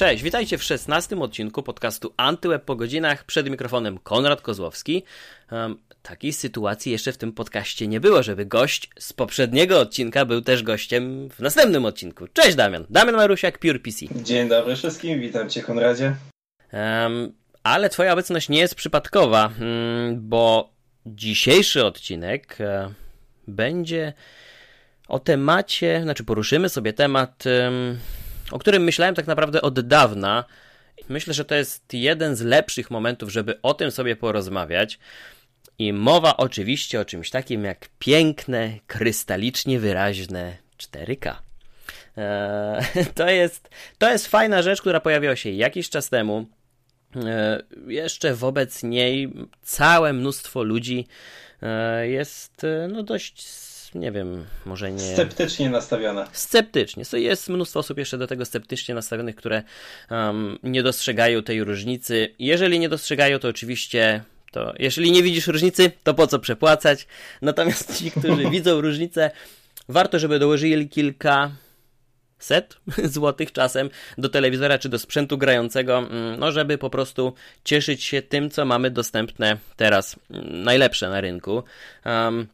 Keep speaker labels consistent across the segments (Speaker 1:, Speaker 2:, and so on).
Speaker 1: Cześć, witajcie w szesnastym odcinku podcastu Antyweb po godzinach. Przed mikrofonem Konrad Kozłowski. Um, takiej sytuacji jeszcze w tym podcaście nie było, żeby gość z poprzedniego odcinka był też gościem w następnym odcinku. Cześć Damian. Damian Marusiak, Pure PC.
Speaker 2: Dzień dobry wszystkim, witam Cię Konradzie.
Speaker 1: Um, ale Twoja obecność nie jest przypadkowa, um, bo dzisiejszy odcinek um, będzie o temacie, znaczy poruszymy sobie temat o którym myślałem tak naprawdę od dawna. Myślę, że to jest jeden z lepszych momentów, żeby o tym sobie porozmawiać. I mowa oczywiście o czymś takim jak piękne, krystalicznie wyraźne 4K. Eee, to, jest, to jest fajna rzecz, która pojawiła się jakiś czas temu. Eee, jeszcze wobec niej całe mnóstwo ludzi eee, jest no, dość nie wiem, może nie...
Speaker 2: Sceptycznie nastawiona.
Speaker 1: Sceptycznie. Jest mnóstwo osób jeszcze do tego sceptycznie nastawionych, które um, nie dostrzegają tej różnicy. Jeżeli nie dostrzegają, to oczywiście to jeżeli nie widzisz różnicy, to po co przepłacać? Natomiast ci, którzy widzą różnicę, warto, żeby dołożyli kilka set złotych czasem do telewizora czy do sprzętu grającego, mm, no żeby po prostu cieszyć się tym, co mamy dostępne teraz mm, najlepsze na rynku. Um,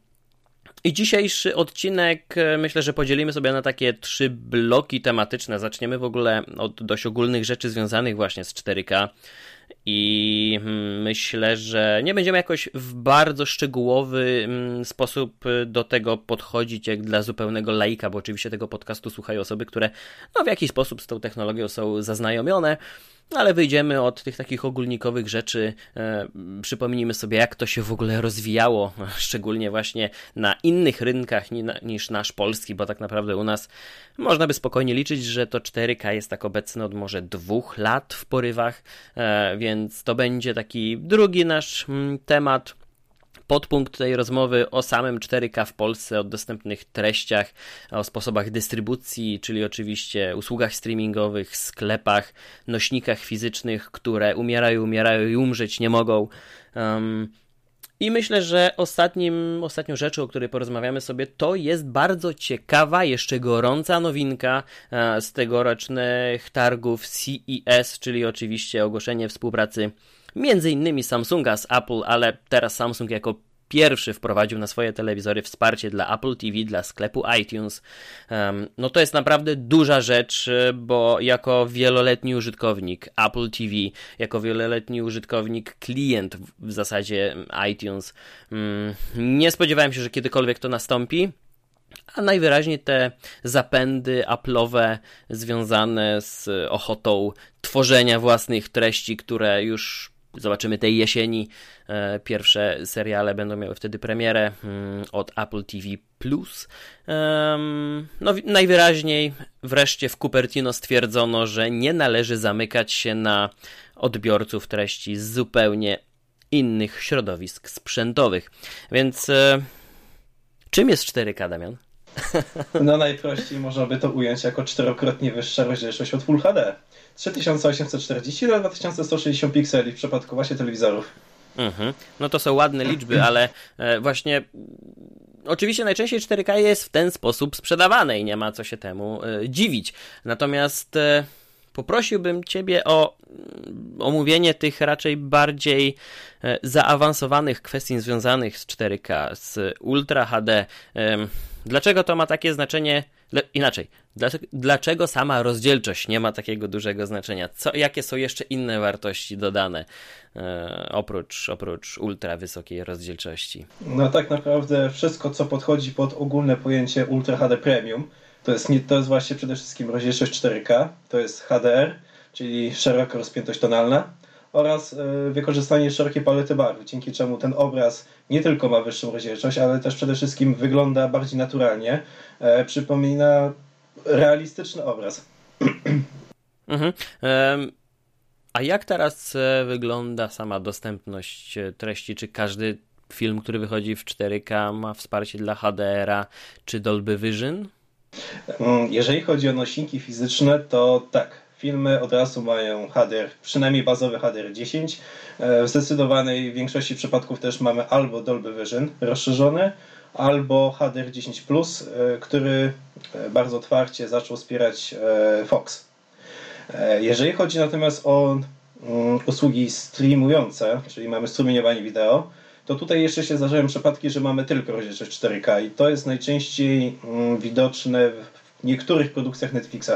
Speaker 1: i dzisiejszy odcinek e, myślę, że podzielimy sobie na takie trzy bloki tematyczne. Zaczniemy w ogóle od dość ogólnych rzeczy związanych właśnie z 4K. I hmm, myślę, że nie będziemy jakoś w bardzo szczegółowy hmm, sposób do tego podchodzić, jak dla zupełnego laika, bo oczywiście tego podcastu słuchają osoby, które no, w jakiś sposób z tą technologią są zaznajomione. Ale wyjdziemy od tych takich ogólnikowych rzeczy, e, przypomnijmy sobie, jak to się w ogóle rozwijało, szczególnie właśnie na innych rynkach ni, niż nasz polski, bo tak naprawdę u nas można by spokojnie liczyć, że to 4K jest tak obecne od może dwóch lat w porywach, e, więc to będzie taki drugi nasz mm, temat podpunkt tej rozmowy o samym 4K w Polsce, o dostępnych treściach, o sposobach dystrybucji, czyli oczywiście usługach streamingowych, sklepach, nośnikach fizycznych, które umierają, umierają i umrzeć nie mogą. Um, i myślę, że ostatnim, ostatnią rzeczą, o której porozmawiamy sobie, to jest bardzo ciekawa, jeszcze gorąca nowinka e, z tegorocznych targów CES, czyli oczywiście ogłoszenie współpracy między innymi Samsunga z Apple, ale teraz Samsung jako pierwszy wprowadził na swoje telewizory wsparcie dla Apple TV, dla sklepu iTunes. No to jest naprawdę duża rzecz, bo jako wieloletni użytkownik Apple TV, jako wieloletni użytkownik klient w zasadzie iTunes, mm, nie spodziewałem się, że kiedykolwiek to nastąpi. A najwyraźniej te zapędy Apple'owe związane z ochotą tworzenia własnych treści, które już Zobaczymy tej jesieni. E, pierwsze seriale będą miały wtedy premierę mm, od Apple TV. No, najwyraźniej wreszcie w Cupertino stwierdzono, że nie należy zamykać się na odbiorców treści z zupełnie innych środowisk sprzętowych. Więc e, czym jest 4K, Damian?
Speaker 2: No najprościej można by to ująć jako czterokrotnie wyższa rozdzielczość od Full HD. 3840 na 2160 pikseli w przypadku właśnie telewizorów.
Speaker 1: Mhm. No to są ładne liczby, ale e, właśnie oczywiście najczęściej 4K jest w ten sposób sprzedawane i nie ma co się temu e, dziwić. Natomiast e, poprosiłbym Ciebie o mm, omówienie tych raczej bardziej zaawansowanych kwestii związanych z 4K, z Ultra HD. Dlaczego to ma takie znaczenie? Inaczej, dlaczego sama rozdzielczość nie ma takiego dużego znaczenia? Co, jakie są jeszcze inne wartości dodane e, oprócz, oprócz ultra wysokiej rozdzielczości?
Speaker 2: No tak naprawdę wszystko, co podchodzi pod ogólne pojęcie Ultra HD Premium, to jest, to jest właśnie przede wszystkim rozdzielczość 4K, to jest HDR, czyli szeroka rozpiętość tonalna oraz e, wykorzystanie szerokiej palety barw, dzięki czemu ten obraz nie tylko ma wyższą rozdzielczość, ale też przede wszystkim wygląda bardziej naturalnie. E, przypomina realistyczny obraz.
Speaker 1: Mhm. A jak teraz e, wygląda sama dostępność treści? Czy każdy film, który wychodzi w 4K ma wsparcie dla HDR-a czy Dolby Vision?
Speaker 2: Mm, jeżeli chodzi o nośniki fizyczne, to tak filmy od razu mają HDR, przynajmniej bazowy HDR 10. E, w zdecydowanej większości przypadków też mamy albo Dolby Vision rozszerzony, albo HDR 10 który e, bardzo otwarcie zaczął wspierać e, Fox. E, jeżeli chodzi natomiast o mm, usługi streamujące, czyli mamy strumieniowanie wideo, to tutaj jeszcze się zdarzają przypadki, że mamy tylko rozdzielczość 4K i to jest najczęściej mm, widoczne w niektórych produkcjach Netflixa.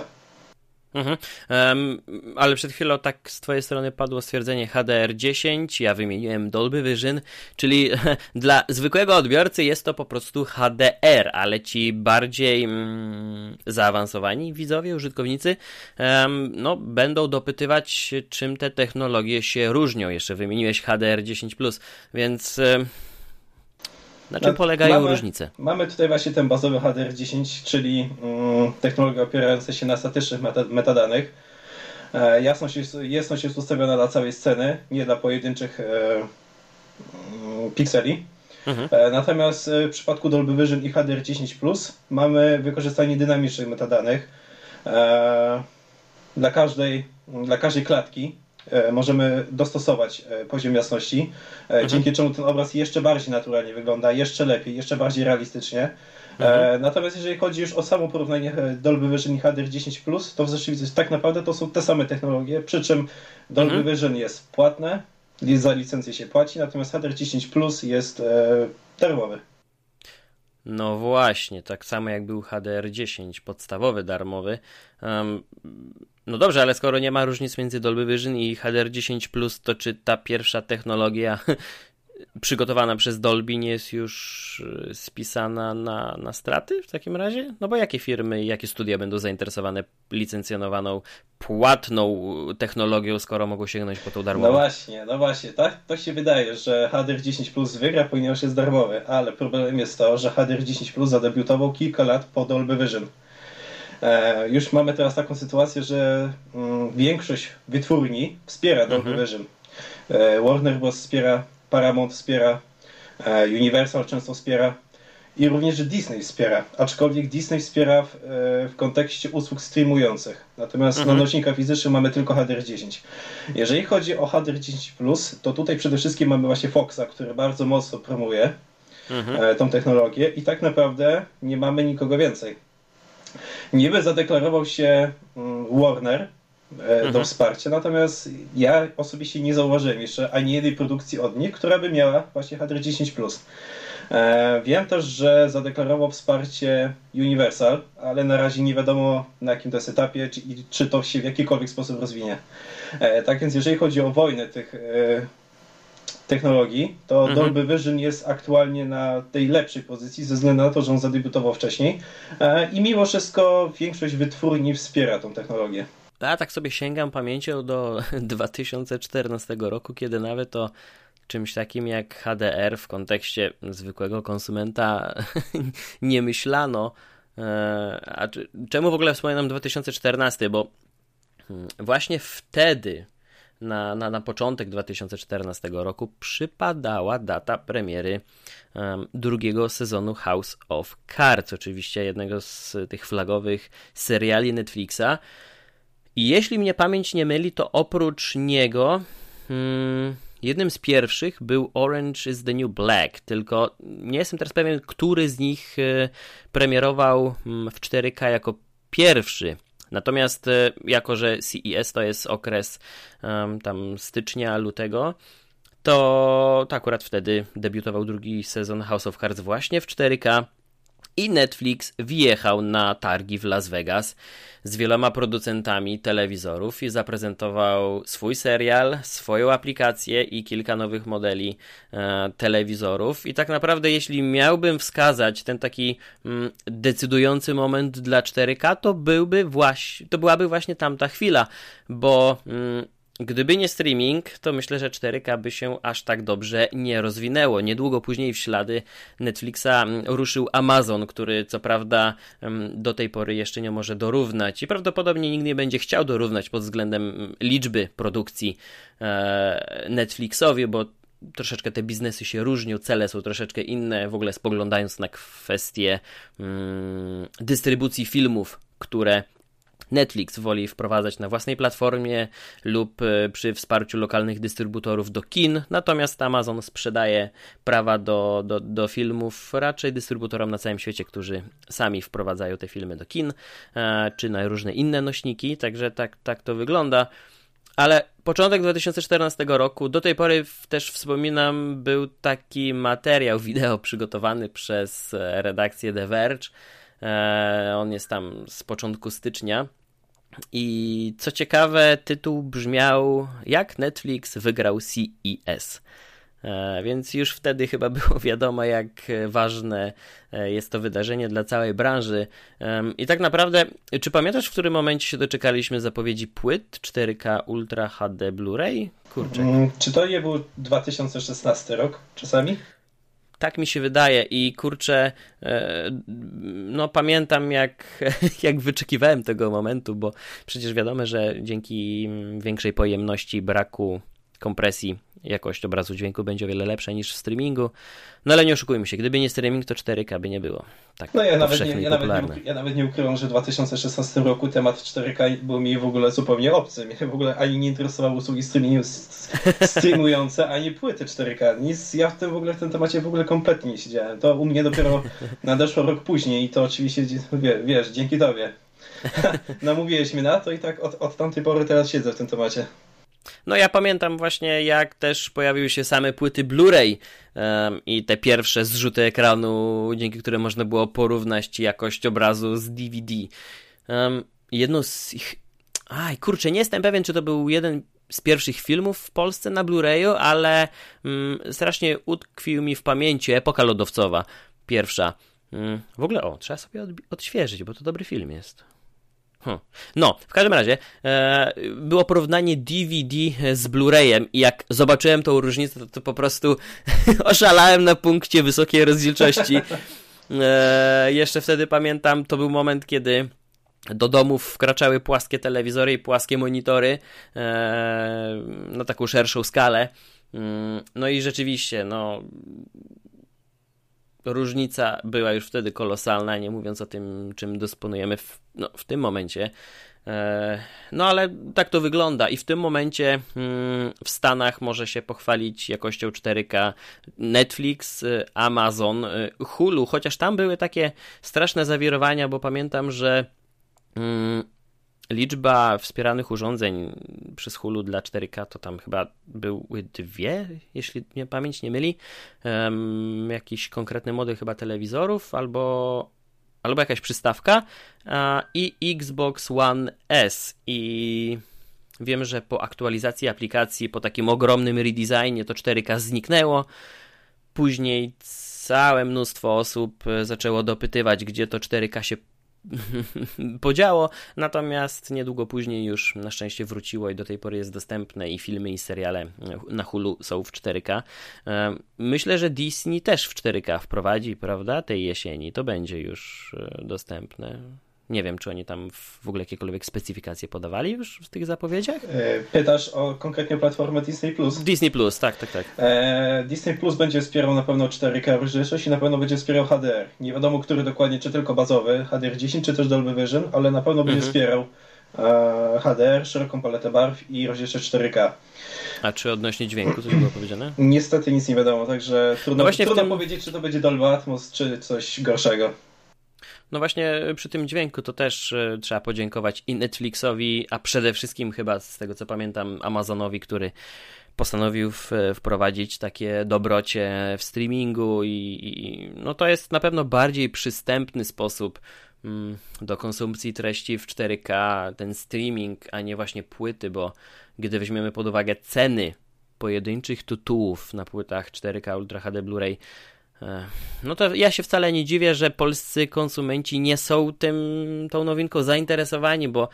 Speaker 1: Mhm. Um, ale przed chwilą tak z twojej strony padło stwierdzenie HDR10, ja wymieniłem Dolby Vision, czyli dla zwykłego odbiorcy jest to po prostu HDR, ale ci bardziej mm, zaawansowani widzowie, użytkownicy, um, no, będą dopytywać, czym te technologie się różnią. Jeszcze wymieniłeś HDR10+, więc... Um, na czym no, polegają mamy, różnice?
Speaker 2: Mamy tutaj właśnie ten bazowy HDR10, czyli mm, technologia opierająca się na statycznych meta, metadanych. E, jasność, jest, jasność jest ustawiona dla całej sceny, nie dla pojedynczych e, mm, pikseli. Mhm. E, natomiast w przypadku Dolby Vision i HDR10 mamy wykorzystanie dynamicznych metadanych. E, dla każdej, dla każdej klatki E, możemy dostosować e, poziom jasności, e, mhm. dzięki czemu ten obraz jeszcze bardziej naturalnie wygląda, jeszcze lepiej, jeszcze bardziej realistycznie. Mhm. Natomiast jeżeli chodzi już o samo porównanie Dolby Vision i HDR10+, to w rzeczywistości tak naprawdę to są te same technologie, przy czym Dolby mhm. Vision jest płatne, za licencję się płaci, natomiast HDR10 jest darmowy.
Speaker 1: No właśnie, tak samo jak był HDR10, podstawowy, darmowy. Um, no dobrze, ale skoro nie ma różnic między Dolby Vision i HDR10+, to czy ta pierwsza technologia przygotowana przez Dolby nie jest już y, spisana na, na straty w takim razie? No bo jakie firmy jakie studia będą zainteresowane licencjonowaną, płatną technologią, skoro mogą sięgnąć po tą darmową?
Speaker 2: No właśnie, no właśnie, tak to się wydaje, że HDR10 Plus wygra, ponieważ jest darmowy, ale problemem jest to, że HDR10 Plus zadebiutował kilka lat po Dolby Vision. E, już mamy teraz taką sytuację, że mm, większość wytwórni wspiera mhm. Vision. E, Warner Bros. wspiera, Paramount wspiera, e, Universal często wspiera i również Disney wspiera, aczkolwiek Disney wspiera w, w kontekście usług streamujących. Natomiast mhm. na nośnikach fizycznych mamy tylko HDR10. Jeżeli chodzi o HDR10+, to tutaj przede wszystkim mamy właśnie Foxa, który bardzo mocno promuje mhm. tą technologię i tak naprawdę nie mamy nikogo więcej. Niby zadeklarował się mm, Warner e, do mhm. wsparcia, natomiast ja osobiście nie zauważyłem jeszcze ani jednej produkcji od nich, która by miała właśnie HDR10+. E, wiem też, że zadeklarował wsparcie Universal, ale na razie nie wiadomo na jakim to jest etapie, czy, czy to się w jakikolwiek sposób rozwinie. E, tak więc jeżeli chodzi o wojnę tych technologii, to mhm. Dolby Vision jest aktualnie na tej lepszej pozycji ze względu na to, że on zadebiutował wcześniej e, i mimo wszystko większość wytwórni wspiera tą technologię.
Speaker 1: Ja tak sobie sięgam pamięcią do 2014 roku, kiedy nawet o czymś takim jak HDR w kontekście zwykłego konsumenta nie myślano. E, a czemu w ogóle wspominam 2014? Bo hmm, właśnie wtedy na, na, na początek 2014 roku przypadała data premiery um, drugiego sezonu House of Cards, oczywiście jednego z tych flagowych seriali Netflixa. I jeśli mnie pamięć nie myli, to oprócz niego hmm, jednym z pierwszych był Orange is the New Black, tylko nie jestem teraz pewien, który z nich e, premierował mm, w 4K jako pierwszy. Natomiast e, jako, że CES to jest okres um, tam stycznia, lutego, to, to akurat wtedy debiutował drugi sezon House of Cards właśnie w 4K i Netflix wjechał na targi w Las Vegas z wieloma producentami telewizorów i zaprezentował swój serial, swoją aplikację i kilka nowych modeli e, telewizorów. I tak naprawdę, jeśli miałbym wskazać ten taki mm, decydujący moment dla 4K, to byłby właśnie, to byłaby właśnie tamta chwila, bo mm, Gdyby nie streaming, to myślę, że 4K by się aż tak dobrze nie rozwinęło. Niedługo później w ślady Netflixa mm, ruszył Amazon, który co prawda mm, do tej pory jeszcze nie może dorównać i prawdopodobnie nigdy nie będzie chciał dorównać pod względem mm, liczby produkcji e, Netflixowi, bo troszeczkę te biznesy się różnią, cele są troszeczkę inne, w ogóle spoglądając na kwestie dystrybucji filmów, które Netflix woli wprowadzać na własnej platformie lub e, przy wsparciu lokalnych dystrybutorów do kin, natomiast Amazon sprzedaje prawa do, do, do filmów raczej dystrybutorom na całym świecie, którzy sami wprowadzają te filmy do kin, e, czy na różne inne nośniki, także tak, tak to wygląda. Ale początek 2014 roku, do tej pory też wspominam, był taki materiał wideo przygotowany przez e, redakcję The Verge. On jest tam z początku stycznia i co ciekawe, tytuł brzmiał Jak Netflix wygrał CES. E, więc już wtedy chyba było wiadomo, jak ważne e, jest to wydarzenie dla całej branży. I tak naprawdę, czy pamiętasz, w którym momencie się doczekaliśmy zapowiedzi płyt 4K Ultra HD Blu-ray?
Speaker 2: Kurczę. Mm, czy to nie był 2016 rok czasami?
Speaker 1: Tak mi się wydaje i kurczę, e, no pamiętam jak, jak wyczekiwałem tego momentu, bo przecież wiadomo, że dzięki większej pojemności, braku kompresji jakość obrazu dźwięku będzie o wiele lepsza niż w streamingu. No ale nie oszukujmy się, gdyby nie streaming, to 4K by nie było. Tak
Speaker 2: no ja nawet, nie, ja, nawet nie, ja nawet nie ukrywam, że w 2016 roku temat 4K był mi w ogóle zupełnie obcy. Mnie w ogóle ani nie interesowały usługi streamingu, streamujące, ani płyty 4K. Nic, ja w tym w ogóle w tym temacie w ogóle kompletnie nie siedziałem. To u mnie dopiero nadeszło rok później i to oczywiście, wiesz, dzięki tobie. Namówiłeś mnie na to i tak od, od tamtej pory teraz siedzę w tym temacie.
Speaker 1: No ja pamiętam właśnie jak też pojawiły się same płyty Blu-ray um, i te pierwsze zrzuty ekranu, dzięki którym można było porównać jakość obrazu z DVD. Um, jedno z ich... Aj, kurczę, nie jestem pewien, czy to był jeden z pierwszych filmów w Polsce na Blu-rayu, ale um, strasznie utkwił mi w pamięci epoka lodowcowa. Pierwsza. Mm, w ogóle, o, trzeba sobie odświeżyć, bo to dobry film jest. Hm. No, w każdym razie e, było porównanie DVD z Blu-rayem i jak zobaczyłem tą różnicę, to, to po prostu oszalałem na punkcie wysokiej rozdzielczości. E, jeszcze wtedy pamiętam, to był moment, kiedy do domów wkraczały płaskie telewizory i płaskie monitory e, na taką szerszą skalę. Mm, no i rzeczywiście, no różnica była już wtedy kolosalna, nie mówiąc o tym, czym dysponujemy w, no, w tym momencie. E, no ale tak to wygląda i w tym momencie mm, w Stanach może się pochwalić jakością 4K Netflix, y, Amazon, y, Hulu, chociaż tam były takie straszne zawirowania, bo pamiętam, że mm, liczba wspieranych urządzeń przez Hulu dla 4K to tam chyba były dwie, jeśli mnie pamięć nie myli. Um, jakiś konkretny model chyba telewizorów albo, albo jakaś przystawka i Xbox One S i wiem, że po aktualizacji aplikacji, po takim ogromnym redesignie to 4K zniknęło. Później całe mnóstwo osób zaczęło dopytywać, gdzie to 4K się podziało, natomiast niedługo później już na szczęście wróciło i do tej pory jest dostępne i filmy i seriale na Hulu są w 4K. E, myślę, że Disney też w 4K wprowadzi, prawda, tej jesieni. To będzie już e, dostępne. Nie wiem, czy oni tam w ogóle jakiekolwiek specyfikacje podawali już w tych zapowiedziach? E,
Speaker 2: pytasz o konkretnie platformę Disney Plus.
Speaker 1: Disney Plus, tak, tak, tak.
Speaker 2: E, Disney Plus będzie wspierał na pewno 4K rozdzielczość i na pewno będzie wspierał HDR. Nie wiadomo, który dokładnie, czy tylko bazowy, HDR10, czy też Dolby Vision, ale na pewno będzie mhm. wspierał e, HDR, szeroką paletę barw i rozdzielczość 4K.
Speaker 1: A czy odnośnie dźwięku coś było powiedziane?
Speaker 2: Niestety nic nie wiadomo, także trudno, no trudno tym... powiedzieć, czy to będzie Dolby Atmos, czy coś gorszego.
Speaker 1: No właśnie przy tym dźwięku to też e, trzeba podziękować i Netflixowi, a przede wszystkim chyba z tego co pamiętam Amazonowi, który postanowił w, wprowadzić takie dobrocie w streamingu i, i, no to jest na pewno bardziej przystępny sposób mm, do konsumpcji treści w 4K, ten streaming, a nie właśnie płyty, bo gdy weźmiemy pod uwagę ceny pojedynczych tytułów na płytach 4K Ultra HD Blu-ray, no to ja się wcale nie dziwię, że polscy konsumenci nie są tym, tą nowinką zainteresowani, bo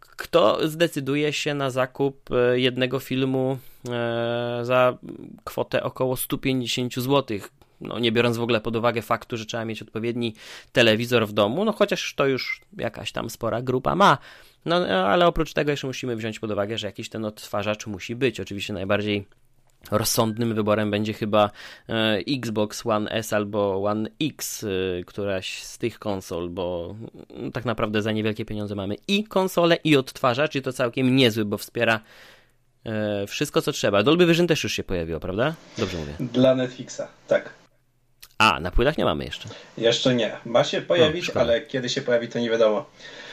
Speaker 1: kto zdecyduje się na zakup e, jednego filmu e, za kwotę około 150 zł? No, nie biorąc w ogóle pod uwagę faktu, że trzeba mieć odpowiedni telewizor w domu, no chociaż to już jakaś tam spora grupa ma. No ale oprócz tego jeszcze musimy wziąć pod uwagę, że jakiś ten odtwarzacz musi być. Oczywiście najbardziej rozsądnym wyborem będzie chyba e, Xbox One S albo One X, e, któraś z tych konsol, bo mm, tak naprawdę za niewielkie pieniądze mamy i konsolę, i odtwarzacz, i to całkiem niezły, bo wspiera e, wszystko, co trzeba. Dolby Vision też już się pojawiło, prawda? Dobrze mówię.
Speaker 2: Dla Netflixa, tak.
Speaker 1: A, na płytach nie mamy jeszcze.
Speaker 2: Jeszcze nie. Ma się pojawić, no, ale kiedy się pojawi, to nie wiadomo.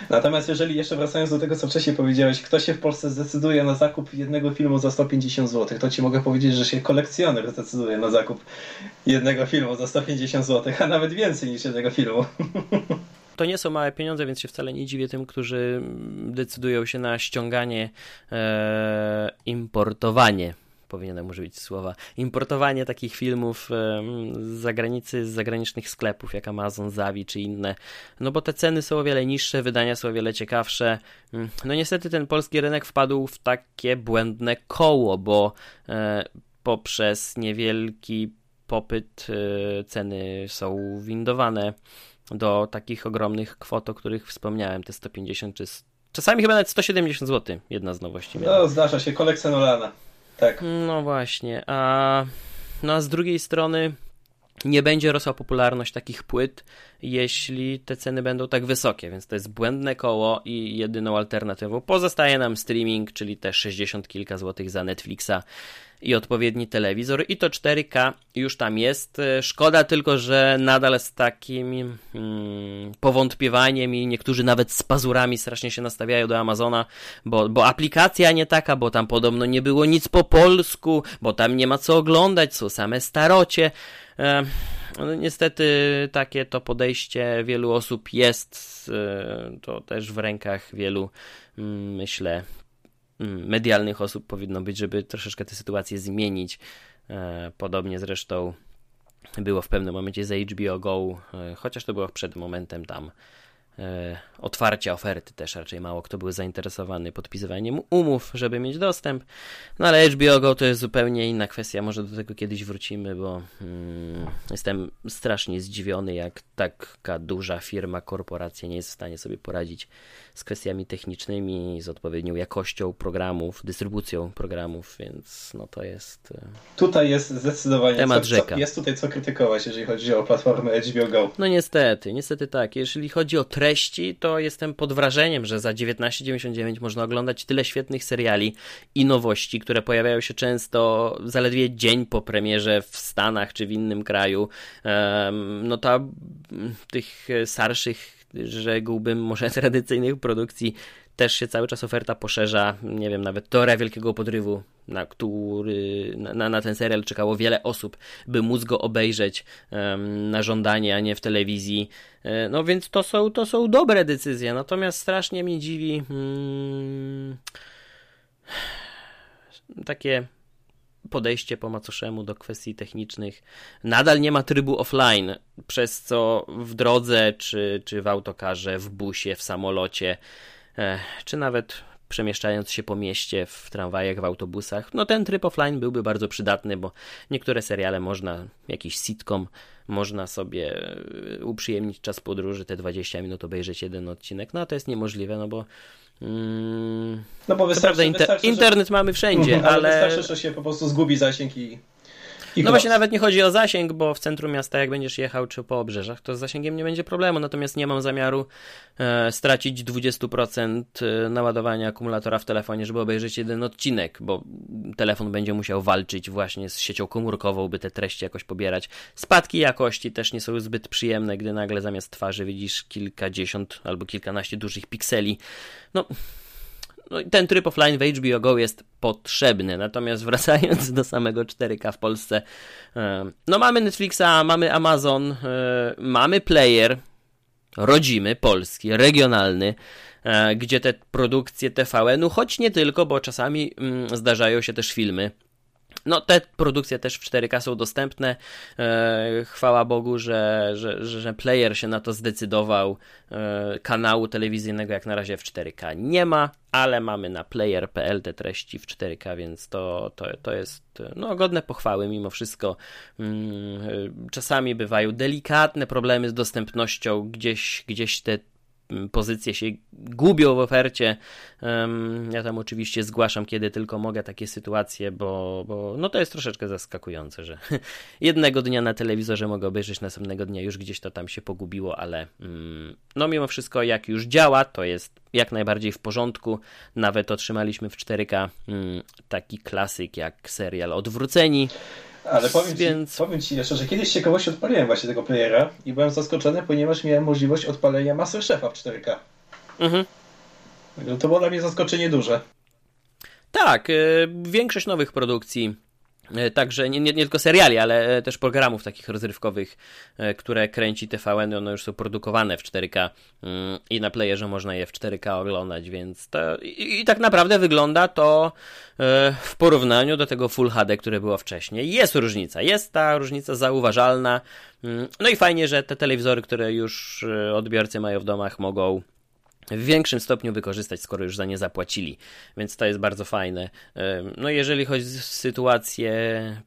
Speaker 2: Natomiast jeżeli jeszcze wracając do tego, co wcześniej powiedziałeś, kto się w Polsce zdecyduje na zakup jednego filmu za 150 zł, to ci mogę powiedzieć, że się kolekcjoner zdecyduje na zakup jednego filmu za 150 zł, a nawet więcej niż jednego filmu.
Speaker 1: To nie są małe pieniądze, więc się wcale nie dziwię tym, którzy decydują się na ściąganie, e, importowanie powinienem użyć słowa, importowanie takich filmów z zagranicy, z zagranicznych sklepów, jak Amazon, Zavi czy inne, no bo te ceny są o wiele niższe, wydania są o wiele ciekawsze. Mm, no niestety ten polski rynek wpadł w takie błędne koło, bo e, poprzez niewielki popyt e, ceny są windowane do takich ogromnych kwot, o których wspomniałem, te 150 czy czasami chyba nawet 170 zł, jedna z nowości.
Speaker 2: No, zdarza się, kolekcja Nolana. Tak.
Speaker 1: No właśnie, a, no a z drugiej strony nie będzie rosła popularność takich płyt, jeśli te ceny będą tak wysokie, więc to jest błędne koło i jedyną alternatywą pozostaje nam streaming, czyli te 60 kilka złotych za Netflixa i odpowiedni telewizor i to 4K już tam jest. Szkoda tylko, że nadal z takim hmm, powątpiewaniem i niektórzy nawet z pazurami strasznie się nastawiają do Amazona, bo, bo aplikacja nie taka, bo tam podobno nie było nic po polsku, bo tam nie ma co oglądać, są same starocie. E, no, niestety takie to podejście wielu osób jest, e, to też w rękach wielu, mm, myślę, mm, medialnych osób powinno być, żeby troszeczkę tę sytuację zmienić. E, podobnie zresztą było w pewnym momencie z HBO Go, chociaż to było przed momentem tam E, otwarcia oferty też raczej mało kto był zainteresowany podpisywaniem umów, żeby mieć dostęp. No ale HBO Go to jest zupełnie inna kwestia, może do tego kiedyś wrócimy, bo hmm, jestem strasznie zdziwiony, jak taka duża firma, korporacja nie jest w stanie sobie poradzić z kwestiami technicznymi, z odpowiednią jakością programów, dystrybucją programów, więc no to jest... E,
Speaker 2: tutaj jest zdecydowanie
Speaker 1: temat
Speaker 2: co,
Speaker 1: rzeka.
Speaker 2: Co, jest tutaj co krytykować, jeżeli chodzi o platformę HBO Go.
Speaker 1: No niestety, niestety tak. Jeżeli chodzi o treści, to jestem pod wrażeniem, że za 19,99 można oglądać tyle świetnych seriali i nowości, które pojawiają się często zaledwie dzień po premierze w Stanach czy w innym kraju. No ta tych starszych rzekłbym, może tradycyjnych produkcji też się cały czas oferta poszerza. Nie wiem, nawet Teoria Wielkiego Podrywu, na który na, na ten serial czekało wiele osób, by móc go obejrzeć um, na żądanie, a nie w telewizji. E, no więc to są, to są dobre decyzje. Natomiast strasznie mnie dziwi hmm, takie podejście po macoszemu do kwestii technicznych. Nadal nie ma trybu offline, przez co w drodze, czy, czy w autokarze, w busie, w samolocie, e, czy nawet przemieszczając się po mieście w tramwajach, w autobusach, no ten tryb offline byłby bardzo przydatny, bo niektóre seriale można, jakiś sitcom, można sobie e, uprzyjemnić czas podróży, te 20 minut obejrzeć jeden odcinek, no a to jest niemożliwe, no bo
Speaker 2: Mm, no bo wystarczy, prawda,
Speaker 1: inter wystarczy, internet że... mamy wszędzie, ale...
Speaker 2: ale... Wystarczy, że się po prostu zgubi zasięg i
Speaker 1: no właśnie nawet nie chodzi o zasięg, bo w centrum miasta jak będziesz jechał czy po obrzeżach, to z zasięgiem nie będzie problemu, natomiast nie mam zamiaru e, stracić 20% e, naładowania akumulatora w telefonie, żeby obejrzeć jeden odcinek, bo telefon będzie musiał walczyć właśnie z siecią komórkową, by te treści jakoś pobierać. Spadki jakości też nie są zbyt przyjemne, gdy nagle zamiast twarzy widzisz kilkadziesiąt albo kilkanaście dużych pikseli. No no, ten tryb offline w HBO Go jest potrzebny. Natomiast wracając do samego 4K w Polsce, e, no mamy Netflixa, mamy Amazon, e, mamy player rodzimy, polski, regionalny, e, gdzie te produkcje TVN-u, choć nie tylko, bo czasami mm, zdarzają się też filmy no, te produkcje też w 4K są dostępne. E, chwała Bogu, że, że, że player się na to zdecydował. E, kanału telewizyjnego jak na razie w 4K nie ma, ale mamy na player.pl te treści w 4K, więc to, to, to jest no, godne pochwały mimo wszystko. Mm, czasami bywają delikatne problemy z dostępnością, gdzieś, gdzieś te pozycje się gubią w ofercie. Ja tam oczywiście zgłaszam, kiedy tylko mogę takie sytuacje, bo, bo no to jest troszeczkę zaskakujące, że jednego dnia na telewizorze mogę obejrzeć, następnego dnia już gdzieś to tam się pogubiło, ale mm, no mimo wszystko jak już działa, to jest jak najbardziej w porządku. Nawet otrzymaliśmy w 4K mm, taki klasyk jak serial Odwróceni.
Speaker 2: Ale powiem, Więc... ci, powiem ci jeszcze, że kiedyś ciekawości odpaliłem właśnie tego playera i byłem zaskoczony, ponieważ miałem możliwość odpalenia Masterchefa w 4K. Mhm. To było dla mnie zaskoczenie duże.
Speaker 1: Tak, y, większość nowych produkcji także nie, nie, nie, tylko seriali, ale e, też programów takich rozrywkowych, e, które kręci TVN, one już są produkowane w 4K mm, i na playerze można je w 4K oglądać, więc to i, i tak naprawdę wygląda to w porównaniu do tego Full HD, które było wcześniej. Jest różnica, jest ta różnica zauważalna. Mm, no i fajnie, że te telewizory, które już odbiorcy mają w domach, mogą w większym stopniu wykorzystać, skoro już za nie zapłacili. Więc to jest bardzo fajne. No jeżeli chodzi o sytuację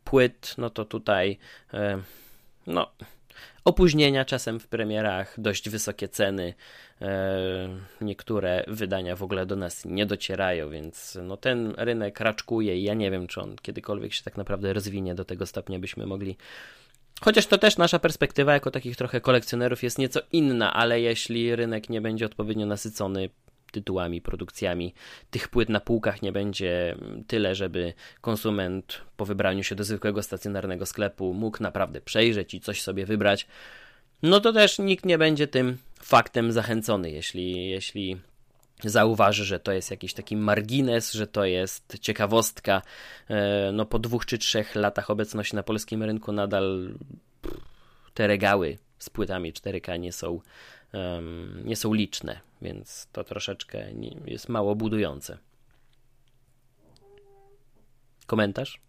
Speaker 1: płyt, no to tutaj no opóźnienia czasem w premierach, dość wysokie ceny. Niektóre wydania w ogóle do nas nie docierają, więc no ten rynek raczkuje i ja nie wiem, czy on kiedykolwiek się tak naprawdę rozwinie do tego stopnia, byśmy mogli Chociaż to też nasza perspektywa jako takich trochę kolekcjonerów jest nieco inna, ale jeśli rynek nie będzie odpowiednio nasycony tytułami, produkcjami, tych płyt na półkach nie będzie tyle, żeby konsument po wybraniu się do zwykłego stacjonarnego sklepu mógł naprawdę przejrzeć i coś sobie wybrać, no to też nikt nie będzie tym faktem zachęcony, jeśli, jeśli zauważy, że to jest jakiś taki margines, że to jest ciekawostka. E, no po dwóch czy trzech latach obecności na polskim rynku nadal te regały z płytami 4K nie są, nie są liczne, więc to troszeczkę jest mało budujące. Komentarz?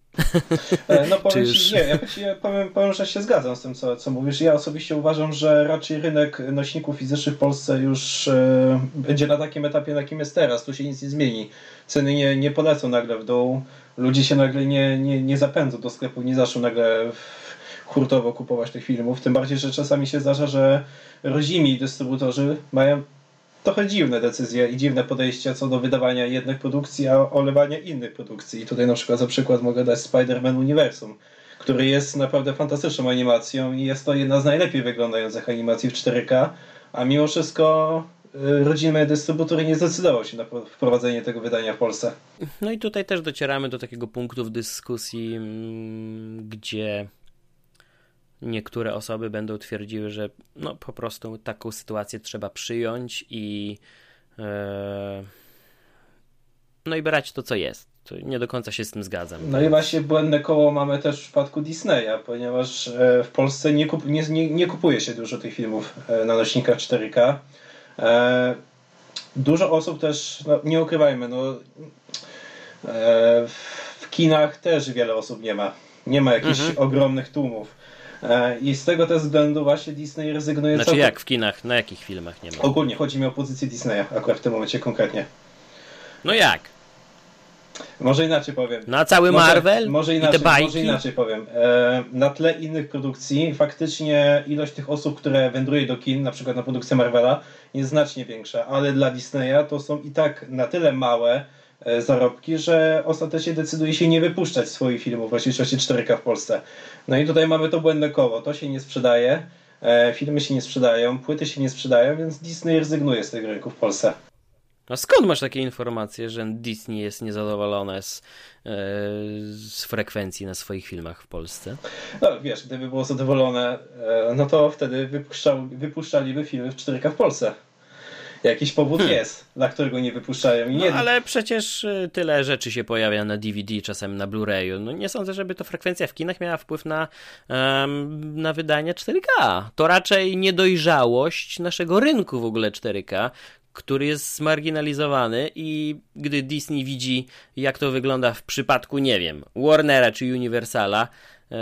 Speaker 2: E, no powiem Czyż... nie, ja ci powiem, powiem, że się zgadzam z tym, co, co mówisz. Ja osobiście uważam, że raczej rynek nośników fizycznych w Polsce już e, będzie na takim etapie, na jakim jest teraz. Tu się nic nie zmieni. Ceny nie, nie polecą nagle w dół. Ludzie się nagle nie, nie, nie zapędzą do sklepu, nie zaczną nagle hurtowo kupować tych filmów. Tym bardziej, że czasami się zdarza, że rodzimi dystrybutorzy mają trochę dziwne decyzje i dziwne podejście co do wydawania jednych produkcji, a olewania innych produkcji. I tutaj na przykład za przykład mogę dać Spider-Man Uniwersum, który jest naprawdę fantastyczną animacją i jest to jedna z najlepiej wyglądających animacji w 4K, a mimo wszystko y, rodzimy dystrybutory nie zdecydował się na wprowadzenie tego wydania w Polsce.
Speaker 1: No i tutaj też docieramy do takiego punktu w dyskusji, mm, gdzie niektóre osoby będą twierdziły, że no po prostu taką sytuację trzeba przyjąć i e, no i brać to, co jest. To nie do końca się z tym zgadzam.
Speaker 2: No i właśnie błędne koło mamy też w przypadku Disneya, ponieważ e, w Polsce nie, kup, nie, nie, nie kupuje się dużo tych filmów e, na nośnikach 4K. Dużo osób też, no, nie ukrywajmy, no, w kinach też wiele osób nie ma. Nie ma jakichś mhm. ogromnych tłumów. E, I z tego też względu właśnie Disney rezygnuje...
Speaker 1: Znaczy jak w kinach? Na jakich filmach nie ma?
Speaker 2: Ogólnie chodzi mi o pozycję Disneya, akurat w tym momencie konkretnie.
Speaker 1: No jak?
Speaker 2: Może inaczej powiem.
Speaker 1: Na cały Marvel?
Speaker 2: Może inaczej, może inaczej powiem. E, na tle innych produkcji faktycznie ilość tych osób, które wędruje do kin, na przykład na produkcję Marvela, jest znacznie większa, ale dla Disneya to są i tak na tyle małe zarobki, że ostatecznie decyduje się nie wypuszczać swoich filmów w rozdzielczości 4K w Polsce. No i tutaj mamy to błędne koło. To się nie sprzedaje, e, filmy się nie sprzedają, płyty się nie sprzedają, więc Disney rezygnuje z tego rynku w Polsce.
Speaker 1: A skąd masz takie informacje, że Disney jest niezadowolone z, e, z frekwencji na swoich filmach w Polsce?
Speaker 2: No wiesz, gdyby było zadowolone, e, no to wtedy wypuszczał, wypuszczaliby filmy w 4K w Polsce jakiś powód hmm. jest, dla którego nie wypuszczają. I
Speaker 1: nie... No, ale przecież y, tyle rzeczy się pojawia na DVD, czasem na Blu-rayu. No nie sądzę, żeby to frekwencja w kinach miała wpływ na, um, na wydanie 4K. To raczej niedojrzałość naszego rynku w ogóle 4K, który jest zmarginalizowany i gdy Disney widzi, jak to wygląda w przypadku, nie wiem, Warnera czy Universala, e,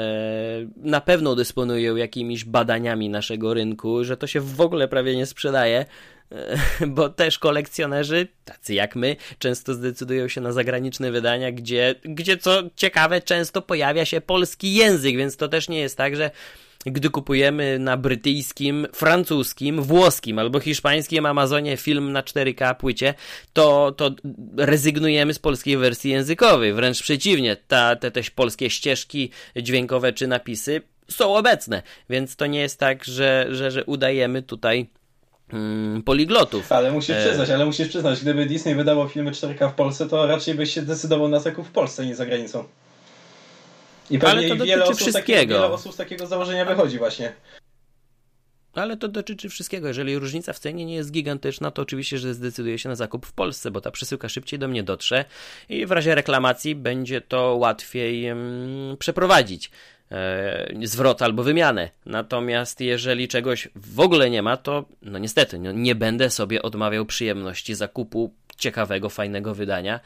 Speaker 1: na pewno dysponują jakimiś badaniami naszego rynku, że to się w ogóle prawie nie sprzedaje, bo też kolekcjonerzy, tacy jak my, często zdecydują się na zagraniczne wydania, gdzie, gdzie co ciekawe, często pojawia się polski język, więc to też nie jest tak, że gdy kupujemy na brytyjskim, francuskim, włoskim albo hiszpańskim Amazonie film na 4K płycie, to, to rezygnujemy z polskiej wersji językowej. Wręcz przeciwnie, ta, te, te polskie ścieżki dźwiękowe czy napisy są obecne, więc to nie jest tak, że, że, że udajemy tutaj poliglotów.
Speaker 2: Ale musisz e, przyznać, ale musisz przyznać, gdyby Disney wydało filmy 4K w Polsce, to raczej byś się decydował na zakup w Polsce, nie za granicą. I pewnie ale to wiele osób, wszystkiego. Takiego, wiele osób z takiego założenia wychodzi właśnie.
Speaker 1: Ale to dotyczy wszystkiego. Jeżeli różnica w cenie nie jest gigantyczna, to oczywiście, że zdecyduje się na zakup w Polsce, bo ta przesyłka szybciej do mnie dotrze i w razie reklamacji będzie to łatwiej um, przeprowadzić zwrot albo wymianę. Natomiast jeżeli czegoś w ogóle nie ma, to no niestety no, nie będę sobie odmawiał przyjemności zakupu ciekawego, fajnego wydania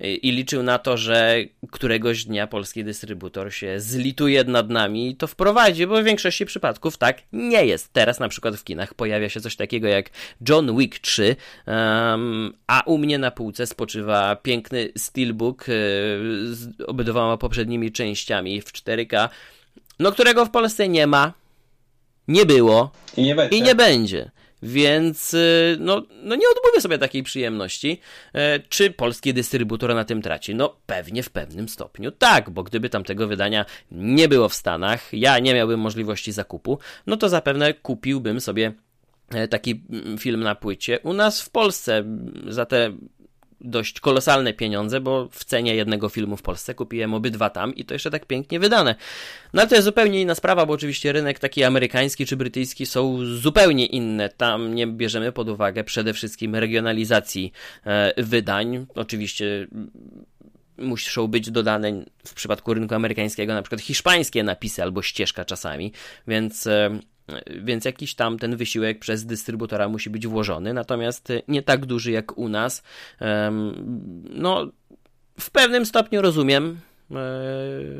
Speaker 1: i liczył na to, że któregoś dnia polski dystrybutor się zlituje nad nami i to wprowadzi, bo w większości przypadków tak nie jest. Teraz na przykład w kinach pojawia się coś takiego jak John Wick 3, um, a u mnie na półce spoczywa piękny steelbook yy, z obydwoma poprzednimi częściami w 4K, no którego w Polsce nie ma, nie było
Speaker 2: i nie będzie.
Speaker 1: I nie będzie. Więc y, no, no nie odmówię sobie takiej przyjemności. E, czy polski dystrybutor na tym traci? No pewnie w pewnym stopniu tak, bo gdyby tamtego wydania nie było w Stanach, ja nie miałbym możliwości zakupu, no to zapewne kupiłbym sobie e, taki mm, film na płycie u nas w Polsce za te dość kolosalne pieniądze, bo w cenie jednego filmu w Polsce kupiłem obydwa tam i to jeszcze tak pięknie wydane. No ale to jest zupełnie inna sprawa, bo oczywiście rynek taki amerykański czy brytyjski są zupełnie inne. Tam nie bierzemy pod uwagę przede wszystkim regionalizacji e, wydań. Oczywiście mm, muszą być dodane w przypadku rynku amerykańskiego na przykład hiszpańskie napisy albo ścieżka czasami, więc e, więc jakiś tam ten wysiłek przez dystrybutora musi być włożony, natomiast nie tak duży jak u nas. No, w pewnym stopniu rozumiem e,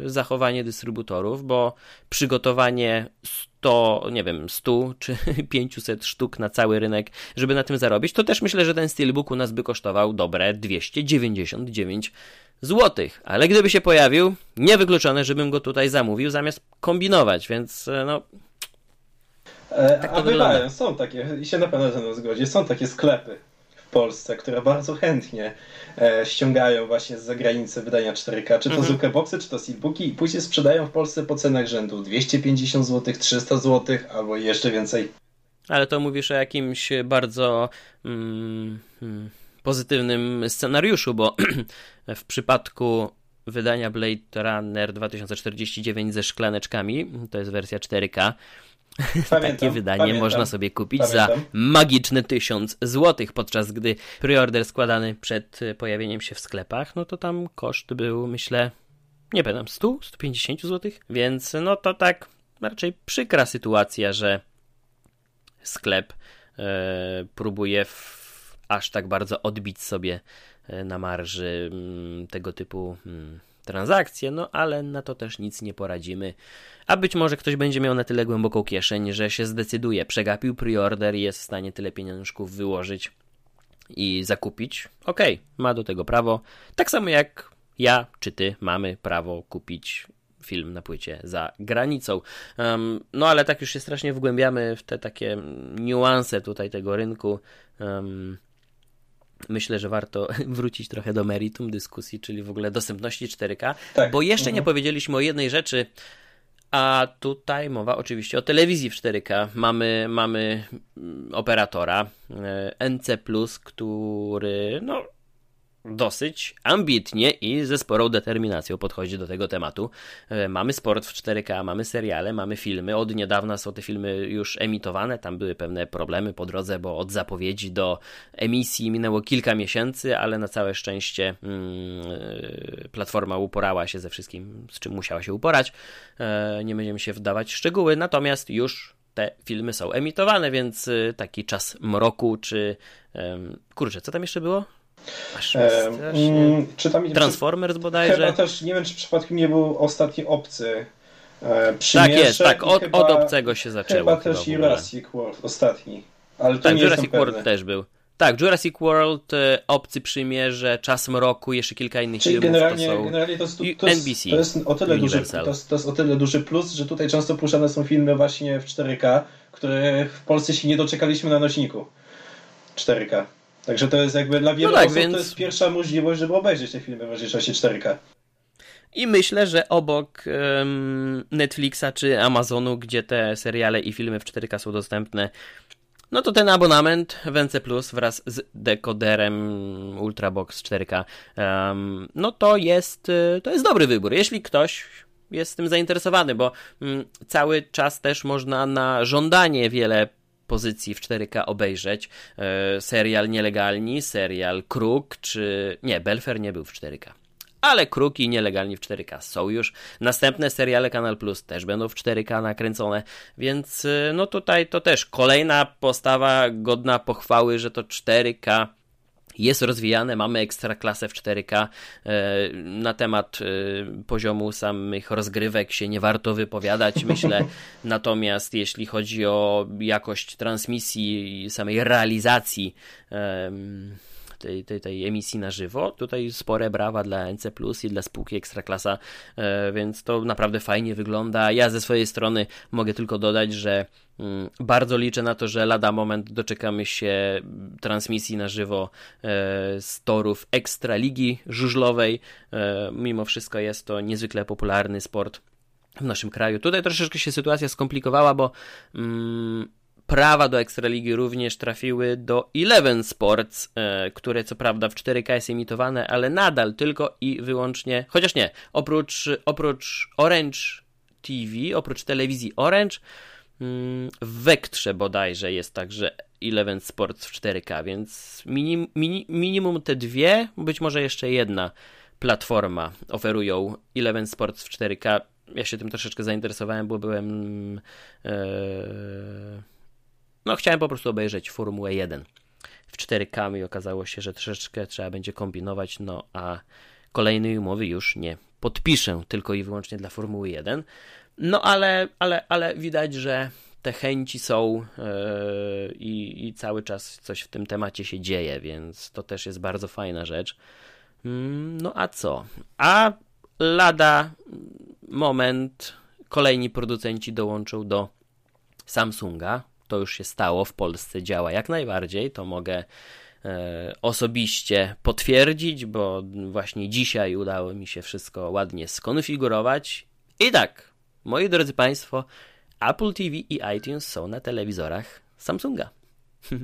Speaker 1: zachowanie dystrybutorów, bo przygotowanie 100, nie wiem, 100 czy 500 sztuk na cały rynek, żeby na tym zarobić, to też myślę, że ten steelbook u nas by kosztował dobre 299 zł. Ale gdyby się pojawił, niewykluczone, żebym go tutaj zamówił zamiast kombinować, więc e, no
Speaker 2: tak A bywają, są takie, i się na pewno ze mną zgodzi, są takie sklepy w Polsce, które bardzo chętnie e, ściągają właśnie z zagranicy wydania 4K, czy to mhm. zwykłe boxy, czy to steelbooki i później sprzedają w Polsce po cenach rzędu 250 zł, 300 zł albo jeszcze więcej.
Speaker 1: Ale to mówisz o jakimś bardzo mm, hmm, pozytywnym scenariuszu, bo w przypadku wydania Blade Runner 2049 ze szklaneczkami, to jest wersja 4K, Pamiętam, Takie wydanie pamiętam, można sobie kupić pamiętam. za magiczne 1000 zł, podczas gdy preorder składany przed pojawieniem się w sklepach, no to tam koszt był, myślę, nie pamiętam, 100, 150 zł, więc no to tak raczej przykra sytuacja, że sklep e, próbuje w, aż tak bardzo odbić sobie e, na marży mm, tego typu mm, transakcje, no ale na to też nic nie poradzimy. A być może ktoś będzie miał na tyle głęboką kieszeń, że się zdecyduje, przegapił preorder i jest w stanie tyle pieniążków wyłożyć i zakupić. Okej, okay, ma do tego prawo. Tak samo jak ja czy ty mamy prawo kupić film na płycie za granicą. Um, no ale tak już się strasznie wgłębiamy w te takie niuanse tutaj tego rynku. Um, myślę, że warto wrócić trochę do meritum dyskusji, czyli w ogóle dostępności 4K, tak. bo jeszcze mhm. nie powiedzieliśmy o jednej rzeczy, a tutaj mowa oczywiście o telewizji w 4K. Mamy, mamy operatora e, NC, który no, dosyć ambitnie i ze sporą determinacją podchodzi do tego tematu. E, mamy sport w 4K, mamy seriale, mamy filmy. Od niedawna są te filmy już emitowane. Tam były pewne problemy po drodze, bo od zapowiedzi do emisji minęło kilka miesięcy, ale na całe szczęście mm, e, platforma uporała się ze wszystkim, z czym musiała się uporać. E, nie będziemy się wdawać w szczegóły, natomiast już te filmy są emitowane, więc taki czas mroku, czy kurczę, co tam jeszcze było? Aż mm, czy tam, Transformers bodajże?
Speaker 2: Chyba też, nie wiem czy przypadkiem nie był ostatni Obcy.
Speaker 1: E, tak jest, tak, od, od Obcego się zaczęło.
Speaker 2: Chyba, chyba też Jurassic World, ostatni. Ale to
Speaker 1: tak,
Speaker 2: nie
Speaker 1: Jurassic
Speaker 2: World
Speaker 1: pewny. też był. Tak, Jurassic World, e, Obcy Przymierze, Czas Mroku, jeszcze kilka innych
Speaker 2: Czyli
Speaker 1: filmów.
Speaker 2: generalnie,
Speaker 1: to są...
Speaker 2: generalnie to, jest, to,
Speaker 1: I
Speaker 2: to, jest,
Speaker 1: NBC,
Speaker 2: to jest o tyle duży,
Speaker 1: Universal.
Speaker 2: to, jest, to jest o tyle duży plus, że tutaj często puszczane są filmy właśnie w 4K, które w Polsce się nie doczekaliśmy na nośniku 4K. Także to jest jakby dla wielu
Speaker 1: tak,
Speaker 2: osób
Speaker 1: więc-
Speaker 2: to jest pierwsza możliwość, żeby obejrzeć te filmy w rozdzielczości 4K.
Speaker 1: I myślę, że obok em, Netflixa czy Amazonu, gdzie te seriale i filmy w 4K są dostępne, no to ten abonament w NC Plus wraz z dekoderem Ultrabox 4K, em, no to jest, y, to jest dobry wybór. Jeśli ktoś jest tym zainteresowany, bo mm, cały czas też można na żądanie wiele pozycji w 4K obejrzeć. E, serial Nielegalni, serial Kruk, czy... Nie, Belfer nie był w 4K. Ale Kruk i Nielegalni w 4K są już. Następne seriale Kanal Plus też będą w 4K nakręcone, więc y, no tutaj to też kolejna postawa godna pochwały, że to 4K jest rozwijane, mamy ekstraklasę w 4K. E, Na temat e, poziomu samych rozgrywek się nie warto wypowiadać, myślę. Natomiast jeśli chodzi o jakość transmisji i samej realizacji tej, tej, tej emisji na żywo, tutaj spore brawa dla NC Plus i dla spółki Ekstraklasa, e, więc to naprawdę fajnie wygląda. Ja ze swojej strony mogę tylko dodać, że mm, bardzo liczę na to, że lada moment doczekamy się transmisji na żywo e, z torów Ekstraligi żużlowej. E, Mimo wszystko jest to niezwykle popularny sport w naszym kraju. Tutaj troszeczkę się sytuacja skomplikowała, bo mm, prawa do Ekstraligi również trafiły do Eleven Sports, e, które co prawda w 4K jest emitowane, ale nadal tylko i wyłącznie, chociaż nie, oprócz, oprócz Orange TV, oprócz telewizji Orange, mm, w Wektrze bodajże jest także Eleven Sports w 4K, więc minim, mini, minimum te dwie, być może jeszcze jedna platforma oferują Eleven Sports w 4K. Ja się tym troszeczkę zainteresowałem, bo byłem. e, no, chciałem po prostu obejrzeć Formułę 1 w 4K i okazało się, że troszeczkę trzeba będzie kombinować, no a kolejnej umowy już nie podpiszę, tylko i wyłącznie dla Formuły 1. No ale, ale, ale widać, że te chęci są e, i, i cały czas coś w tym temacie się dzieje, więc to też jest bardzo fajna rzecz. Mm, No a co? A lada moment kolejni producenci dołączą do Samsunga. To już się stało, w Polsce działa jak najbardziej. To mogę e, osobiście potwierdzić, bo właśnie dzisiaj udało mi się wszystko ładnie skonfigurować. I tak, moi drodzy Państwo, Apple TV i iTunes są na telewizorach Samsunga.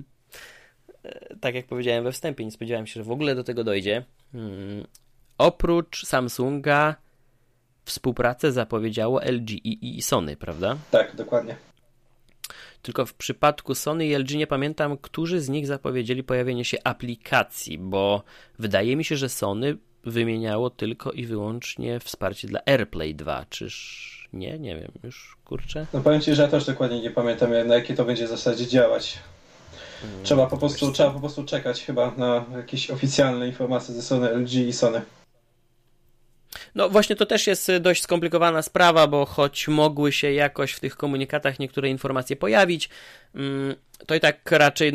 Speaker 1: E, tak jak powiedziałem we wstępie, nie spodziewałem się, że w ogóle do tego dojdzie. Hmm. Oprócz Samsunga współpracę zapowiedziało LG i, i Sony, prawda?
Speaker 2: Tak, dokładnie.
Speaker 1: Tylko w przypadku Sony i LG nie pamiętam, którzy z nich zapowiedzieli pojawienie się aplikacji, bo wydaje mi się, że Sony wymieniało tylko i wyłącznie wsparcie dla AirPlay 2. Czyż nie? Nie wiem, już kurczę.
Speaker 2: No powiem Ci, że ja też dokładnie nie pamiętam, na jakiej to będzie zasadzie działać. Trzeba po prostu, trzeba po prostu czekać chyba na jakieś oficjalne informacje ze Sony, LG i Sony.
Speaker 1: No właśnie to też jest y, dość skomplikowana sprawa, bo choć mogły się jakoś w tych komunikatach niektóre informacje pojawić, mm, to i tak raczej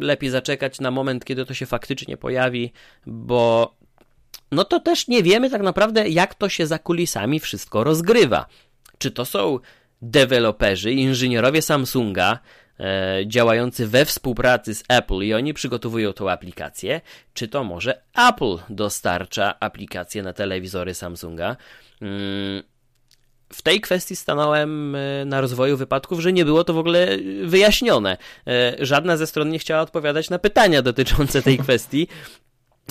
Speaker 1: lepiej zaczekać na moment, kiedy to się faktycznie pojawi, bo no to też nie wiemy tak naprawdę, jak to się za kulisami wszystko rozgrywa. Czy to są deweloperzy, inżynierowie Samsunga, e, działający we współpracy z Apple i oni przygotowują tą aplikację, czy to może Apple dostarcza aplikację na telewizory Samsunga. Mm, w tej kwestii stanąłem e, na rozwoju wypadków, że nie było to w ogóle wyjaśnione. E, Żadna ze stron nie chciała odpowiadać na pytania dotyczące tej kwestii.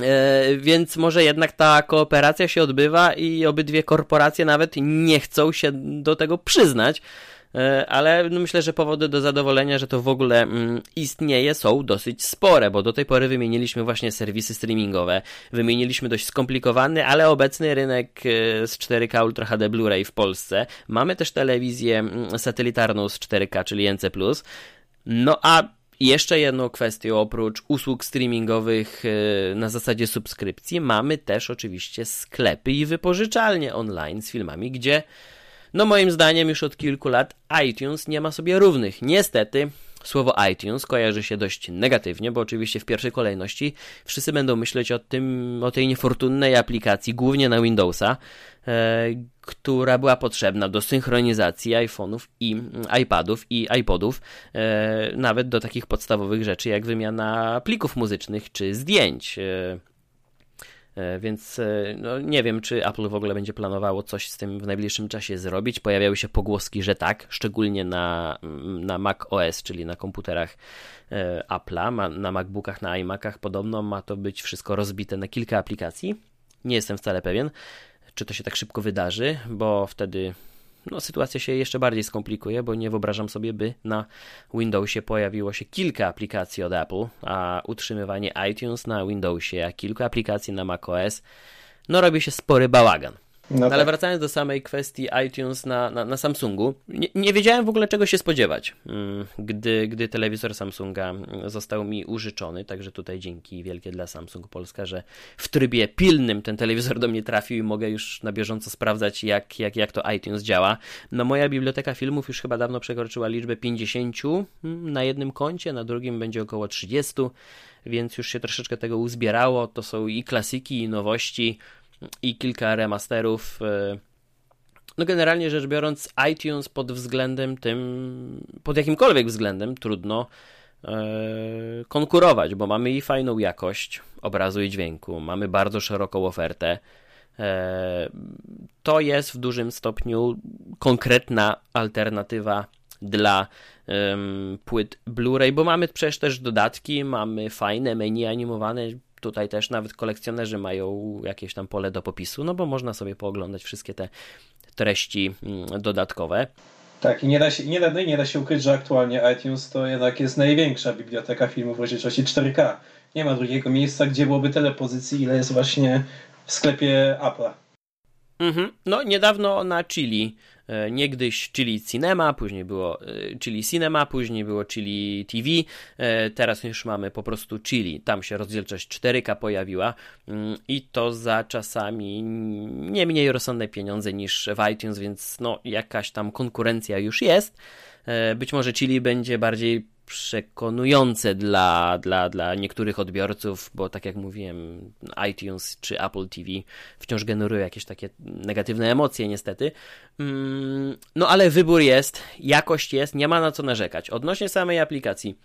Speaker 1: E, Więc może jednak ta kooperacja się odbywa i obydwie korporacje nawet nie chcą się do tego przyznać. E, Ale no myślę, że powody do zadowolenia, że to w ogóle mm, istnieje, są dosyć spore, bo do tej pory wymieniliśmy właśnie serwisy streamingowe, wymieniliśmy dość skomplikowany, ale obecny rynek e, z 4K Ultra HD Blu-ray w Polsce. Mamy też telewizję mm, satelitarną z 4K, czyli NC+. No a jeszcze jedną kwestią, oprócz usług streamingowych e, na zasadzie subskrypcji, mamy też oczywiście sklepy i wypożyczalnie online z filmami, gdzie no moim zdaniem już od kilku lat iTunes nie ma sobie równych. Niestety słowo iTunes kojarzy się dość negatywnie, bo oczywiście w pierwszej kolejności wszyscy będą myśleć o tym, o tej niefortunnej aplikacji, głównie na Windowsa, e, która była potrzebna do synchronizacji iPhone'ów i iPadów i iPodów, e, nawet do takich podstawowych rzeczy jak wymiana plików muzycznych czy zdjęć. E, więc e, no, nie wiem, czy Apple w ogóle będzie planowało coś z tym w najbliższym czasie zrobić. Pojawiały się pogłoski, że tak, szczególnie na, mm, na Mac OS, czyli na komputerach e, Apple'a, na MacBookach, na iMacach. Podobno ma to być wszystko rozbite na kilka aplikacji. Nie jestem wcale pewien, czy to się tak szybko wydarzy, bo wtedy no, sytuacja się jeszcze bardziej skomplikuje, bo nie wyobrażam sobie, by na Windowsie pojawiło się kilka aplikacji od Apple, a utrzymywanie iTunes na Windowsie, a kilka aplikacji na macOS, no robi się spory bałagan. No tak. Ale wracając do samej kwestii iTunes na, na, na Samsungu, nie, nie, wiedziałem w ogóle czego się spodziewać, mm, gdy, gdy telewizor Samsunga został mi użyczony, także tutaj dzięki wielkie dla Samsung Polska, że w trybie pilnym ten telewizor do mnie trafił i mogę już na bieżąco sprawdzać jak, jak, jak to iTunes działa. No moja biblioteka filmów już chyba dawno przekroczyła liczbę 50 mm, na jednym koncie, na drugim będzie około 30, więc już się troszeczkę tego uzbierało, to są i klasyki, i nowości, i kilka remasterów. E, no generalnie rzecz biorąc, iTunes pod względem tym, pod jakimkolwiek względem trudno e, konkurować, bo mamy i fajną jakość obrazu i dźwięku, mamy bardzo szeroką ofertę. E, to jest w dużym stopniu konkretna alternatywa dla um, płyt Blu-ray, bo mamy przecież też dodatki, mamy fajne menu animowane, Tutaj też nawet kolekcjonerzy mają jakieś tam pole do popisu, no bo można sobie pooglądać wszystkie te treści mm, dodatkowe.
Speaker 2: Tak, i nie da się, nie da, no nie da się ukryć, że aktualnie iTunes to jednak jest największa biblioteka filmów w rozdzielczości 4K. Nie ma drugiego miejsca, gdzie byłoby tyle pozycji, ile jest właśnie w sklepie Apple'a.
Speaker 1: Mhm. No, niedawno na Chili niegdyś Chili Cinema, później było e, Chili Cinema, później było Chili TV, e, teraz już mamy po prostu Chili. Tam się rozdzielczość 4K pojawiła mm, i to za czasami nie mniej rozsądne pieniądze niż w iTunes, więc no jakaś tam konkurencja już jest. Być może Chili będzie bardziej przekonujące dla, dla, dla niektórych odbiorców, bo tak jak mówiłem, iTunes czy Apple TV wciąż generują jakieś takie negatywne emocje, niestety. Mm, no ale wybór jest, jakość jest, nie ma na co narzekać. Odnośnie samej aplikacji.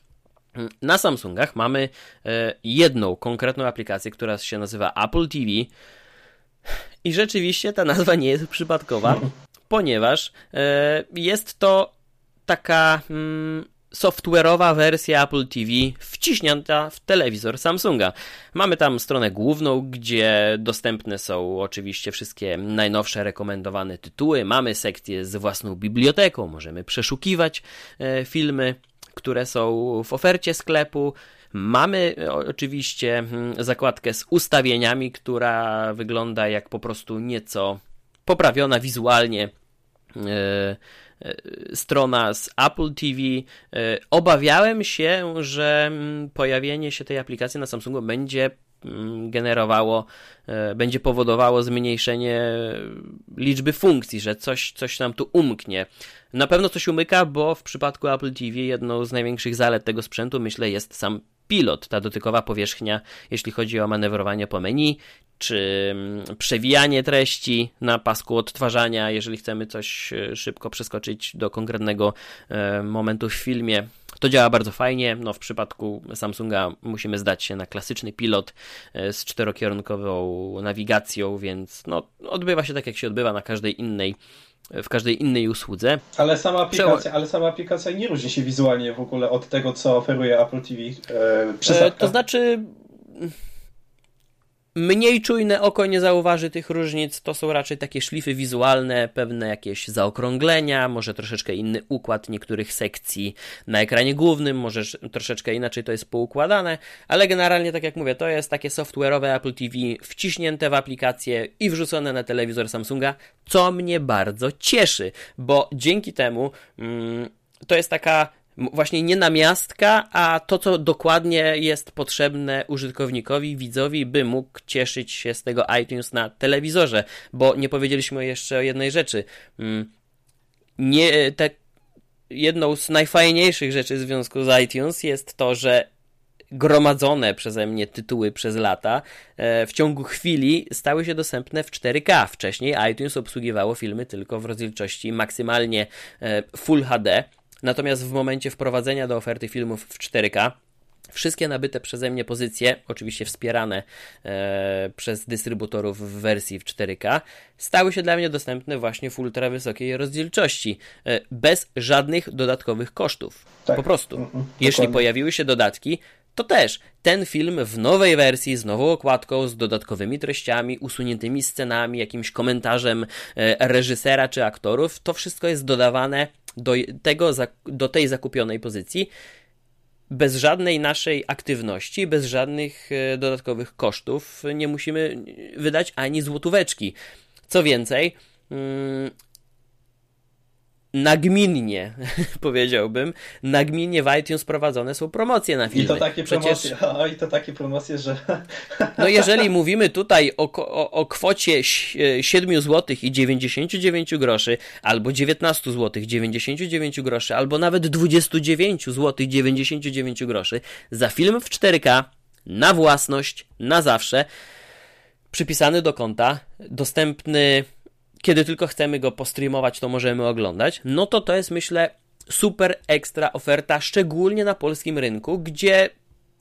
Speaker 1: Na Samsungach mamy e, jedną konkretną aplikację, która się nazywa Apple TV. I rzeczywiście ta nazwa nie jest przypadkowa, ponieważ e, jest to taka mm, software'owa wersja Apple TV wciśnięta w telewizor Samsunga. Mamy tam stronę główną, gdzie dostępne są oczywiście wszystkie najnowsze rekomendowane tytuły. Mamy sekcję z własną biblioteką, możemy przeszukiwać e, filmy, które są w ofercie sklepu. Mamy e, oczywiście zakładkę z ustawieniami, która wygląda jak po prostu nieco poprawiona wizualnie strona z Apple TV. E, obawiałem się, że mm, pojawienie się tej aplikacji na Samsungu będzie generowało, e, będzie powodowało zmniejszenie liczby funkcji, że coś, coś nam tu umknie. Na pewno coś umyka, bo w przypadku Apple TV jedną z największych zalet tego sprzętu, myślę, jest sam pilot, ta dotykowa powierzchnia, jeśli chodzi o manewrowanie po menu, czy mm, przewijanie treści na pasku odtwarzania, jeżeli chcemy coś e, szybko przeskoczyć do konkretnego e, momentu w filmie. To działa bardzo fajnie. No, w przypadku Samsunga musimy zdać się na klasyczny pilot e, z czterokierunkową nawigacją, więc no, odbywa się tak, jak się odbywa na każdej innej w każdej innej usłudze.
Speaker 2: Ale sama aplikacja, ale sama aplikacja nie różni się wizualnie w ogóle od tego, co oferuje Apple TV.
Speaker 1: E, to znaczy Mniej czujne oko nie zauważy tych różnic, to są raczej takie szlify wizualne, pewne jakieś zaokrąglenia, może troszeczkę inny układ niektórych sekcji na ekranie głównym, może troszeczkę inaczej to jest poukładane, ale generalnie, tak jak mówię, to jest takie software'owe Apple TV wciśnięte w aplikację i wrzucone na telewizor Samsunga, co mnie bardzo cieszy, bo dzięki temu mm, to jest taka właśnie nie namiastka, a to, co dokładnie jest potrzebne użytkownikowi, widzowi, by mógł cieszyć się z tego iTunes na telewizorze, bo nie powiedzieliśmy jeszcze o jednej rzeczy. Mm, nie, te jedną z najfajniejszych rzeczy w związku z iTunes jest to, że gromadzone przeze mnie tytuły przez lata e, w ciągu chwili stały się dostępne w 4K. Wcześniej iTunes obsługiwało filmy tylko w rozdzielczości maksymalnie e, Full HD. Natomiast w momencie wprowadzenia do oferty filmów w 4K Wszystkie nabyte przeze mnie pozycje, oczywiście wspierane e, przez dystrybutorów w wersji w 4K, stały się dla mnie dostępne właśnie w ultra wysokiej rozdzielczości, e, bez żadnych dodatkowych kosztów. Tak. Po prostu. Mhm, Jeśli pojawiły się dodatki, to też ten film w nowej wersji, z nową okładką, z dodatkowymi treściami, usuniętymi scenami, jakimś komentarzem e, reżysera czy aktorów, to wszystko jest dodawane do, tego, do tej zakupionej pozycji bez żadnej naszej aktywności, bez żadnych e, dodatkowych kosztów nie musimy wydać ani złotóweczki. Co więcej, mm, nagminnie, powiedziałbym, nagminnie w iTunes prowadzone są promocje na filmy.
Speaker 2: I to takie Przecież... promocje, o, i to takie promocje, że...
Speaker 1: No jeżeli mówimy tutaj o, o, o kwocie 7 zł i 99 groszy, albo 19 zł 99 groszy, albo nawet 29 zł 99 groszy za film w 4K, na własność, na zawsze, przypisany do konta, dostępny kiedy tylko chcemy go postreamować, to możemy oglądać, no to to jest myślę super ekstra oferta, szczególnie na polskim rynku, gdzie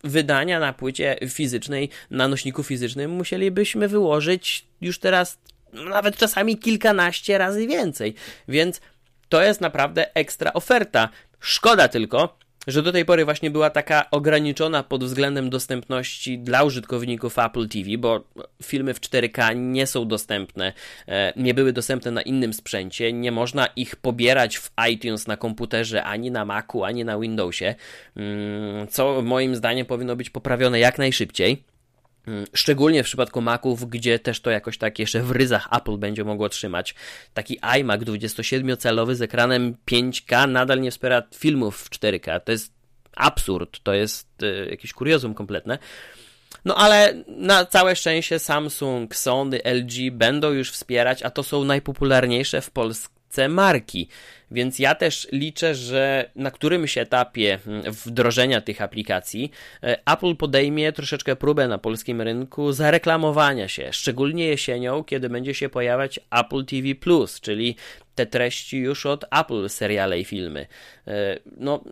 Speaker 1: wydania na płycie fizycznej, na nośniku fizycznym musielibyśmy wyłożyć już teraz nawet czasami kilkanaście razy więcej. Więc to jest naprawdę ekstra oferta. Szkoda tylko, że do tej pory właśnie była taka ograniczona pod względem dostępności dla użytkowników Apple TV, bo filmy w 4K nie są dostępne, e, nie były dostępne na innym sprzęcie, nie można ich pobierać w iTunes na komputerze ani na Macu, ani na Windowsie, mm, co moim zdaniem powinno być poprawione jak najszybciej. Szczególnie w przypadku Maców, gdzie też to jakoś tak jeszcze w ryzach Apple będzie mogło trzymać. Taki iMac 27-calowy z ekranem 5K nadal nie wspiera filmów w 4K. To jest absurd, to jest y, jakieś kuriozum kompletne. No ale na całe szczęście Samsung, Sony, LG będą już wspierać, a to są najpopularniejsze w Polsce marki. Więc ja też liczę, że na którymś etapie mm, wdrożenia tych aplikacji e, Apple podejmie troszeczkę próbę na polskim rynku zareklamowania się, szczególnie jesienią, kiedy będzie się pojawiać Apple TV czyli te treści już od Apple seriale i filmy. E, no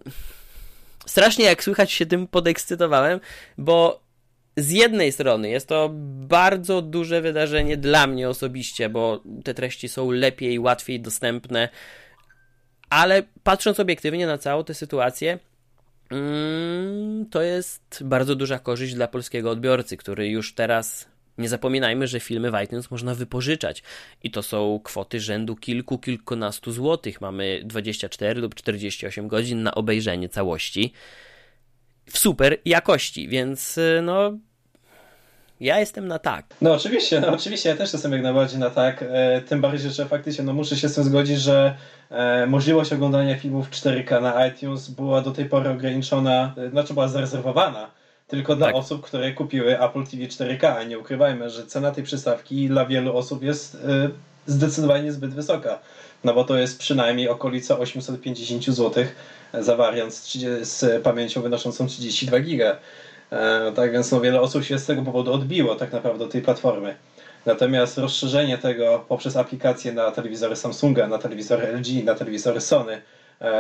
Speaker 1: strasznie jak słychać się tym podekscytowałem, bo z jednej strony jest to bardzo duże wydarzenie dla mnie osobiście, bo te treści są lepiej, łatwiej dostępne ale patrząc obiektywnie na całą tę sytuację, mm, to jest bardzo duża korzyść dla polskiego odbiorcy, który już teraz nie zapominajmy, że filmy w iTunes można wypożyczać i to są kwoty rzędu kilku, kilkunastu złotych. Mamy 24 lub 48 godzin na obejrzenie całości w super jakości, więc no ja jestem na tak.
Speaker 2: No oczywiście, no oczywiście, ja też jestem jak najbardziej na tak. E, tym bardziej, że faktycznie no, muszę się z tym zgodzić, że e, możliwość oglądania filmów 4K na iTunes była do tej pory ograniczona, e, znaczy była zarezerwowana tylko dla tak. osób, które kupiły Apple TV 4K. A nie ukrywajmy, że cena tej przystawki dla wielu osób jest e, zdecydowanie zbyt wysoka. No bo to jest przynajmniej okolica 850 zł za wariant z, z pamięcią wynoszącą 32 GB. E, tak więc no, wiele osób się z tego powodu odbiło tak naprawdę od tej platformy. Natomiast rozszerzenie tego poprzez aplikacje na telewizory Samsunga, na telewizory LG, na telewizory Sony,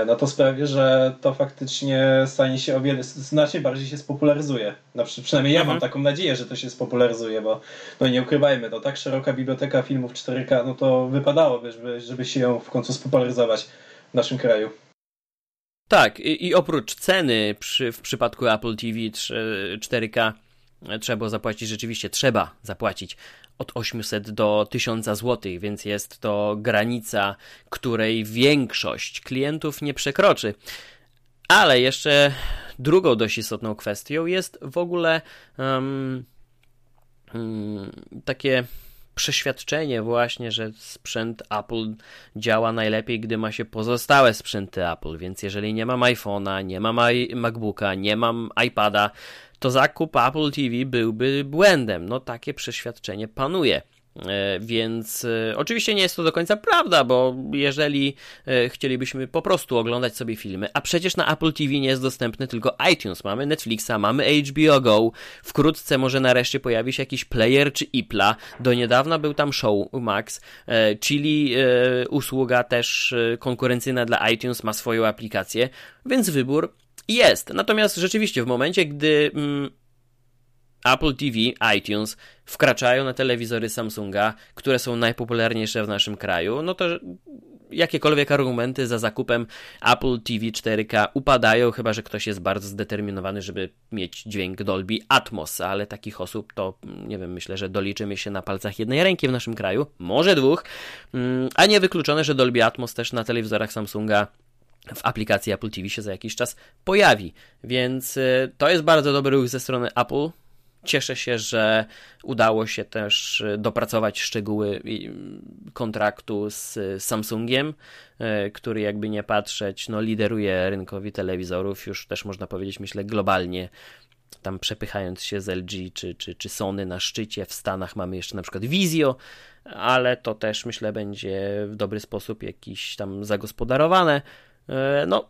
Speaker 2: no to sprawi, że to faktycznie stanie się o wiele, znacznie bardziej się spopularyzuje. No, przynajmniej ja mhm. mam taką nadzieję, że to się spopularyzuje, bo no nie ukrywajmy, no tak szeroka biblioteka filmów 4K, no to wypadałoby, żeby, żeby się ją w końcu spopularyzować w naszym kraju.
Speaker 1: Tak, i, i oprócz ceny przy, w przypadku Apple TV 4K trzeba było zapłacić, rzeczywiście trzeba zapłacić od 800 do 1000 zł, więc jest to granica, której większość klientów nie przekroczy. Ale jeszcze drugą dość istotną kwestią jest w ogóle um, takie przeświadczenie właśnie, że sprzęt Apple działa najlepiej, gdy ma się pozostałe sprzęty Apple, więc jeżeli nie mam iPhone'a, nie mam MacBooka, nie mam iPada, to zakup Apple TV byłby błędem. No takie przeświadczenie panuje. E, więc e, oczywiście nie jest to do końca prawda, bo jeżeli e, chcielibyśmy po prostu oglądać sobie filmy, a przecież na Apple TV nie jest dostępny tylko iTunes, mamy Netflixa, mamy HBO Go, wkrótce może nareszcie pojawi się jakiś player czy IPLA, do niedawna był tam Show Max, czyli usługa też konkurencyjna dla iTunes ma swoją aplikację, więc wybór jest. Natomiast rzeczywiście w momencie, gdy mm, Apple TV, iTunes wkraczają na telewizory Samsunga, które są najpopularniejsze w naszym kraju, no to jakiekolwiek argumenty za zakupem Apple TV 4K upadają, chyba że ktoś jest bardzo zdeterminowany, żeby mieć dźwięk Dolby Atmos, ale takich osób to, nie wiem, myślę, że doliczymy się na palcach jednej ręki w naszym kraju, może dwóch, mm, a nie wykluczone, że Dolby Atmos też na telewizorach Samsunga w aplikacji Apple TV się za jakiś czas pojawi, więc y, to jest bardzo dobry ruch ze strony Apple, Cieszę się, że udało się też e, dopracować szczegóły kontraktu z Samsungiem, który jakby nie patrzeć, no lideruje rynkowi telewizorów, już też można powiedzieć, myślę, globalnie tam przepychając się z LG czy, czy, czy Sony na szczycie. W Stanach mamy jeszcze na przykład Vizio, ale to też myślę będzie w dobry sposób jakiś tam zagospodarowane. E, no,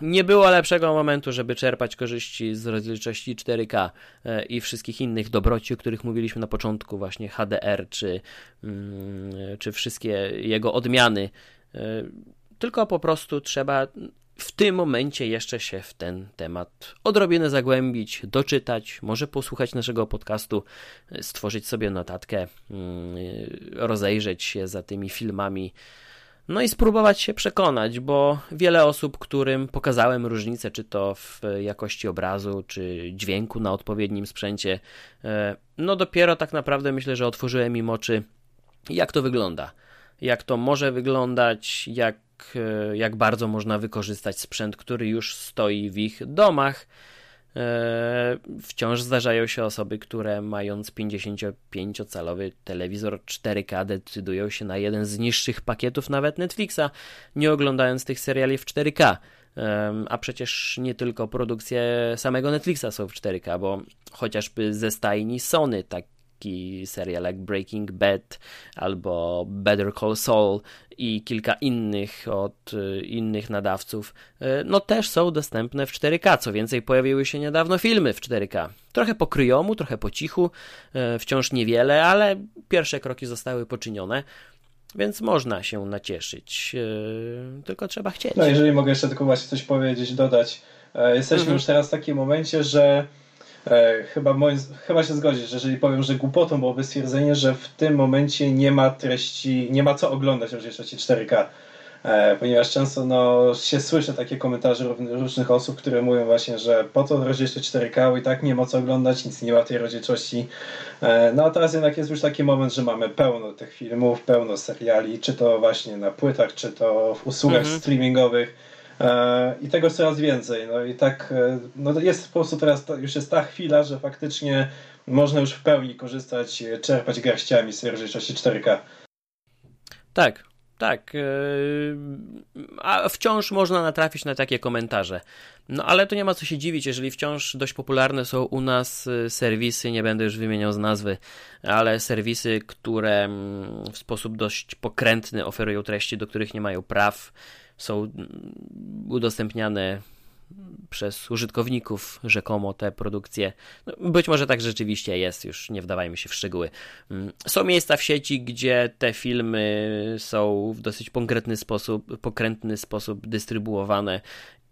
Speaker 1: nie było lepszego momentu, żeby czerpać korzyści z rozdzielczości 4K e, i wszystkich innych dobroci, o których mówiliśmy na początku, właśnie HDR czy, mm, czy wszystkie jego odmiany. E, tylko po prostu trzeba w tym momencie jeszcze się w ten temat odrobinę zagłębić, doczytać, może posłuchać naszego podcastu, stworzyć sobie notatkę, mm, rozejrzeć się za tymi filmami no i spróbować się przekonać, bo wiele osób, którym pokazałem różnicę, czy to w jakości obrazu, czy dźwięku na odpowiednim sprzęcie, e, no dopiero tak naprawdę myślę, że otworzyłem im oczy, jak to wygląda. Jak to może wyglądać, jak, e, jak bardzo można wykorzystać sprzęt, który już stoi w ich domach wciąż zdarzają się osoby, które mając 55-calowy telewizor 4K decydują się na jeden z niższych pakietów nawet Netflixa, nie oglądając tych seriali w 4K. A przecież nie tylko produkcje samego Netflixa są w 4K, bo chociażby ze stajni Sony, tak taki serial jak Breaking Bad albo Better Call Saul i kilka innych od y, innych nadawców, y, no też są dostępne w 4K. Co więcej, pojawiły się niedawno filmy w 4K. Trochę po kryjomu, trochę po cichu, y, wciąż niewiele, ale pierwsze kroki zostały poczynione. Więc można się nacieszyć, tylko trzeba chcieć.
Speaker 2: No, jeżeli mogę jeszcze tylko właśnie coś powiedzieć, dodać. E, jesteśmy mhm. już teraz w takim momencie, że chyba, moim, chyba się zgodzisz, jeżeli powiem, że głupotą byłoby stwierdzenie, że w tym momencie nie ma treści, nie ma co oglądać w rozdzielczości 4K. E, ponieważ często no, się słyszy takie komentarze różnych osób, które mówią właśnie, że po to rozdzielczość 4K i tak nie ma co oglądać, nic nie ma tej rozdzielczości. E, no a teraz jednak jest już taki moment, że mamy pełno tych filmów, pełno seriali, czy to właśnie na płytach, czy to w usługach mhm. streamingowych E, I tego coraz więcej. No i tak e, no jest po prostu teraz już jest ta chwila, że faktycznie można już w pełni korzystać, czerpać garściami z rozdzielczości 4K.
Speaker 1: Tak, tak. E, a wciąż można natrafić na takie komentarze. No ale to nie ma co się dziwić, jeżeli wciąż dość popularne są u nas serwisy, nie będę już wymieniał z nazwy, ale serwisy, które mm, w sposób dość pokrętny oferują treści, do których nie mają praw są udostępniane przez użytkowników rzekomo te produkcje. No, być może tak rzeczywiście jest, już nie wdawajmy się w szczegóły. Mm, są miejsca w sieci, gdzie te filmy są w dosyć konkretny sposób, pokrętny sposób dystrybuowane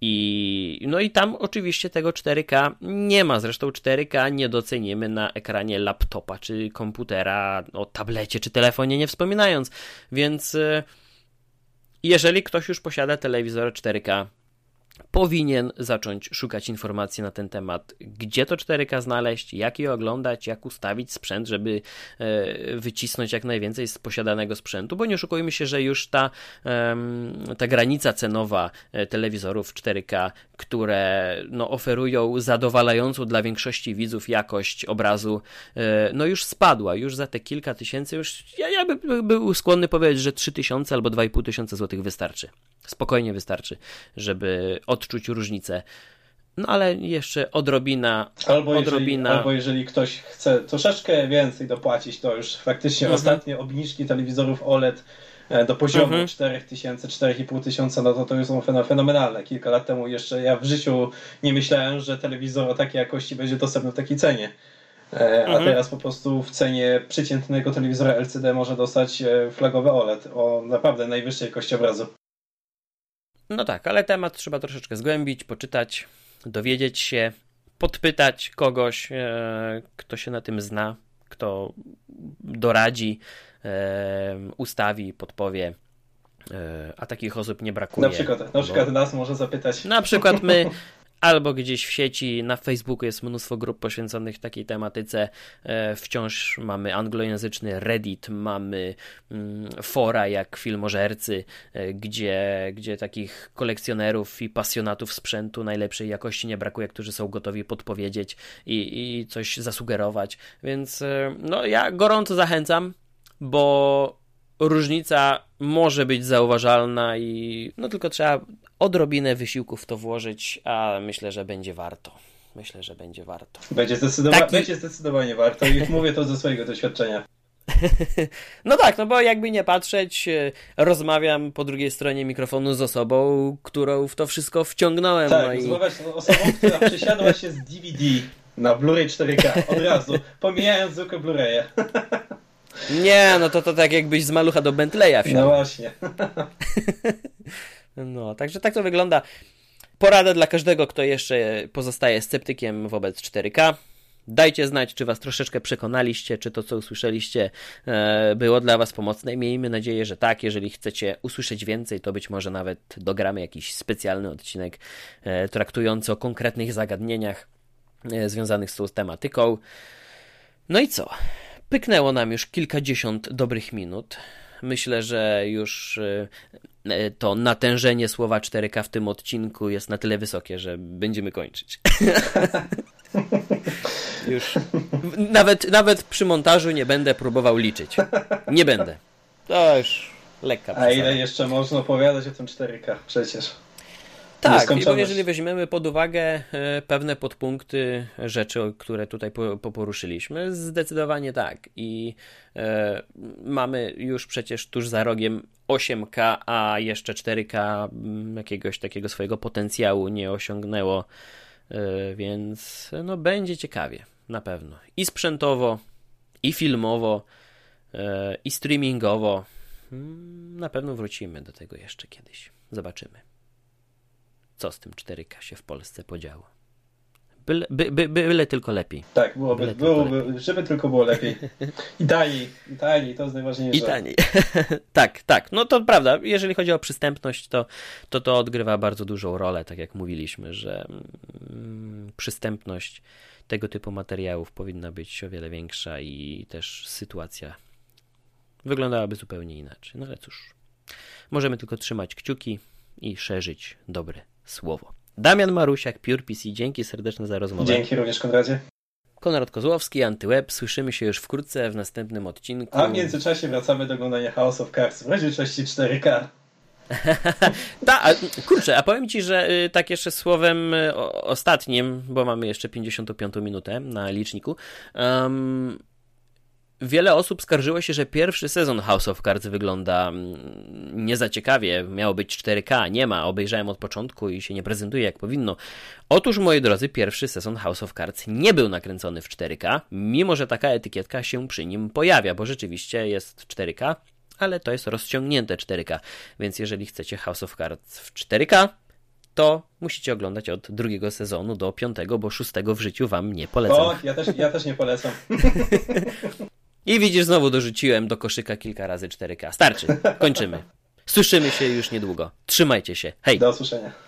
Speaker 1: i no i tam oczywiście tego 4K nie ma. Zresztą 4K nie docenimy na ekranie laptopa czy komputera, o tablecie czy telefonie nie wspominając. Więc y, jeżeli ktoś już posiada telewizor 4K, powinien zacząć szukać informacji na ten temat, gdzie to 4K znaleźć, jak je oglądać, jak ustawić sprzęt, żeby e, wycisnąć jak najwięcej z posiadanego sprzętu, bo nie oszukujmy się, że już ta, ta granica cenowa e, telewizorów 4K, które no, oferują zadowalającą dla większości widzów jakość obrazu, e, no już spadła, już za te kilka tysięcy, już ja, ja bym był skłonny powiedzieć, że 3000 albo 2500 złotych wystarczy. Spokojnie wystarczy, żeby odczuć różnicę. No ale jeszcze odrobina.
Speaker 2: Albo,
Speaker 1: odrobina...
Speaker 2: Jeżeli, albo jeżeli ktoś chce troszeczkę więcej dopłacić, to już faktycznie mhm. ostatnie obniżki telewizorów OLED e, do poziomu mhm. 4000, 4500, no to to już są fenomenalne. Kilka lat temu jeszcze ja w życiu nie myślałem, że telewizor o takiej jakości będzie dostępny w takiej cenie. E, a mhm. teraz po prostu w cenie przeciętnego telewizora LCD może dostać e, flagowy OLED o naprawdę najwyższej jakości obrazu.
Speaker 1: No tak, ale temat trzeba troszeczkę zgłębić, poczytać, dowiedzieć się, podpytać kogoś, e, kto się na tym zna, kto doradzi, e, ustawi, podpowie. E, a takich osób nie brakuje.
Speaker 2: Na przykład, na przykład bo... nas może zapytać.
Speaker 1: Na przykład my, albo gdzieś w sieci, na Facebooku jest mnóstwo grup poświęconych takiej tematyce. E, wciąż mamy anglojęzyczny Reddit, mamy mm, fora jak filmożercy, e, gdzie, gdzie takich kolekcjonerów i pasjonatów sprzętu najlepszej jakości nie brakuje, którzy są gotowi podpowiedzieć i, i coś zasugerować. Więc e, no, ja gorąco zachęcam, bo różnica może być zauważalna i no tylko trzeba odrobinę wysiłków w to włożyć, a myślę, że będzie warto. Myślę, że będzie warto.
Speaker 2: Będzie, zdecydowa Taki... będzie zdecydowanie warto i mówię to ze swojego doświadczenia.
Speaker 1: No tak, no bo jakby nie patrzeć, e, rozmawiam po drugiej stronie mikrofonu z osobą, którą w to wszystko wciągnąłem.
Speaker 2: Tak, no i... rozmawiać z osobą, która przesiadła się z DVD na Blu-ray 4K od razu, pomijając zwykłe Blu-raye.
Speaker 1: Nie, no to, to tak jakbyś z malucha do Bentleya
Speaker 2: wsiadł. No właśnie.
Speaker 1: No, także tak to wygląda. Porada dla każdego, kto jeszcze pozostaje sceptykiem wobec 4K. Dajcie znać, czy Was troszeczkę przekonaliście, czy to, co usłyszeliście, e, było dla Was pomocne. Miejmy nadzieję, że tak. Jeżeli chcecie usłyszeć więcej, to być może nawet dogramy jakiś specjalny odcinek e, traktujący o konkretnych zagadnieniach e, związanych z tą tematyką. No i co? Pyknęło nam już kilkadziesiąt dobrych minut. Myślę, że już e, e, to natężenie słowa 4K w tym odcinku jest na tyle wysokie, że będziemy kończyć. już nawet, nawet przy montażu nie będę próbował liczyć. Nie będę. To już lekka.
Speaker 2: A ile jeszcze można opowiadać o tym 4K przecież?
Speaker 1: Tak, bo jeżeli weźmiemy pod uwagę e, pewne podpunkty rzeczy, które tutaj poruszyliśmy, zdecydowanie tak. I e, mamy już przecież tuż za rogiem 8K, a jeszcze 4K mm, jakiegoś takiego swojego potencjału nie osiągnęło, e, więc no będzie ciekawie, na pewno. I sprzętowo, i filmowo, e, i streamingowo. Mm, na pewno wrócimy do tego jeszcze kiedyś. Zobaczymy co z tym 4K się w Polsce podziało. Byle, by, by, byle tylko lepiej.
Speaker 2: Tak, byłoby, byle byłoby, tylko żeby tylko było lepiej. I taniej, i taniej, to jest najważniejsze.
Speaker 1: I taniej. tak, tak. No to prawda, jeżeli chodzi o przystępność, to, to to odgrywa bardzo dużą rolę, tak jak mówiliśmy, że mm, przystępność tego typu materiałów powinna być o wiele większa i też sytuacja wyglądałaby zupełnie inaczej. No ale cóż, możemy tylko trzymać kciuki i szerzyć dobre słowo. Damian Marusiak, Pure PC, dzięki serdeczne za rozmowę.
Speaker 2: Dzięki również, Konradzie.
Speaker 1: Konrad Kozłowski, Antyweb. Słyszymy się już wkrótce w następnym odcinku.
Speaker 2: A w międzyczasie wracamy do oglądania House of Cards w rozdzielczości 4K.
Speaker 1: Ta, kurczę, a powiem Ci, że y, tak jeszcze słowem y, ostatnim, bo mamy jeszcze 55 minutę na liczniku, um, Wiele osób skarżyło się, że pierwszy sezon House of Cards wygląda mm, nie za ciekawie. Miało być 4K, nie ma. Obejrzałem od początku i się nie prezentuje jak powinno. Otóż, moi drodzy, pierwszy sezon House of Cards nie był nakręcony w 4K, mimo że taka etykietka się przy nim pojawia, bo rzeczywiście jest 4K, ale to jest rozciągnięte 4K. Więc jeżeli chcecie House of Cards w 4K, to musicie oglądać od drugiego sezonu do piątego, bo szóstego w życiu wam nie polecam.
Speaker 2: O, ja też, ja też nie polecam.
Speaker 1: I widzisz, znowu dorzuciłem do koszyka kilka razy 4K. Starczy, kończymy. Słyszymy się już niedługo. Trzymajcie się. Hej.
Speaker 2: Do usłyszenia.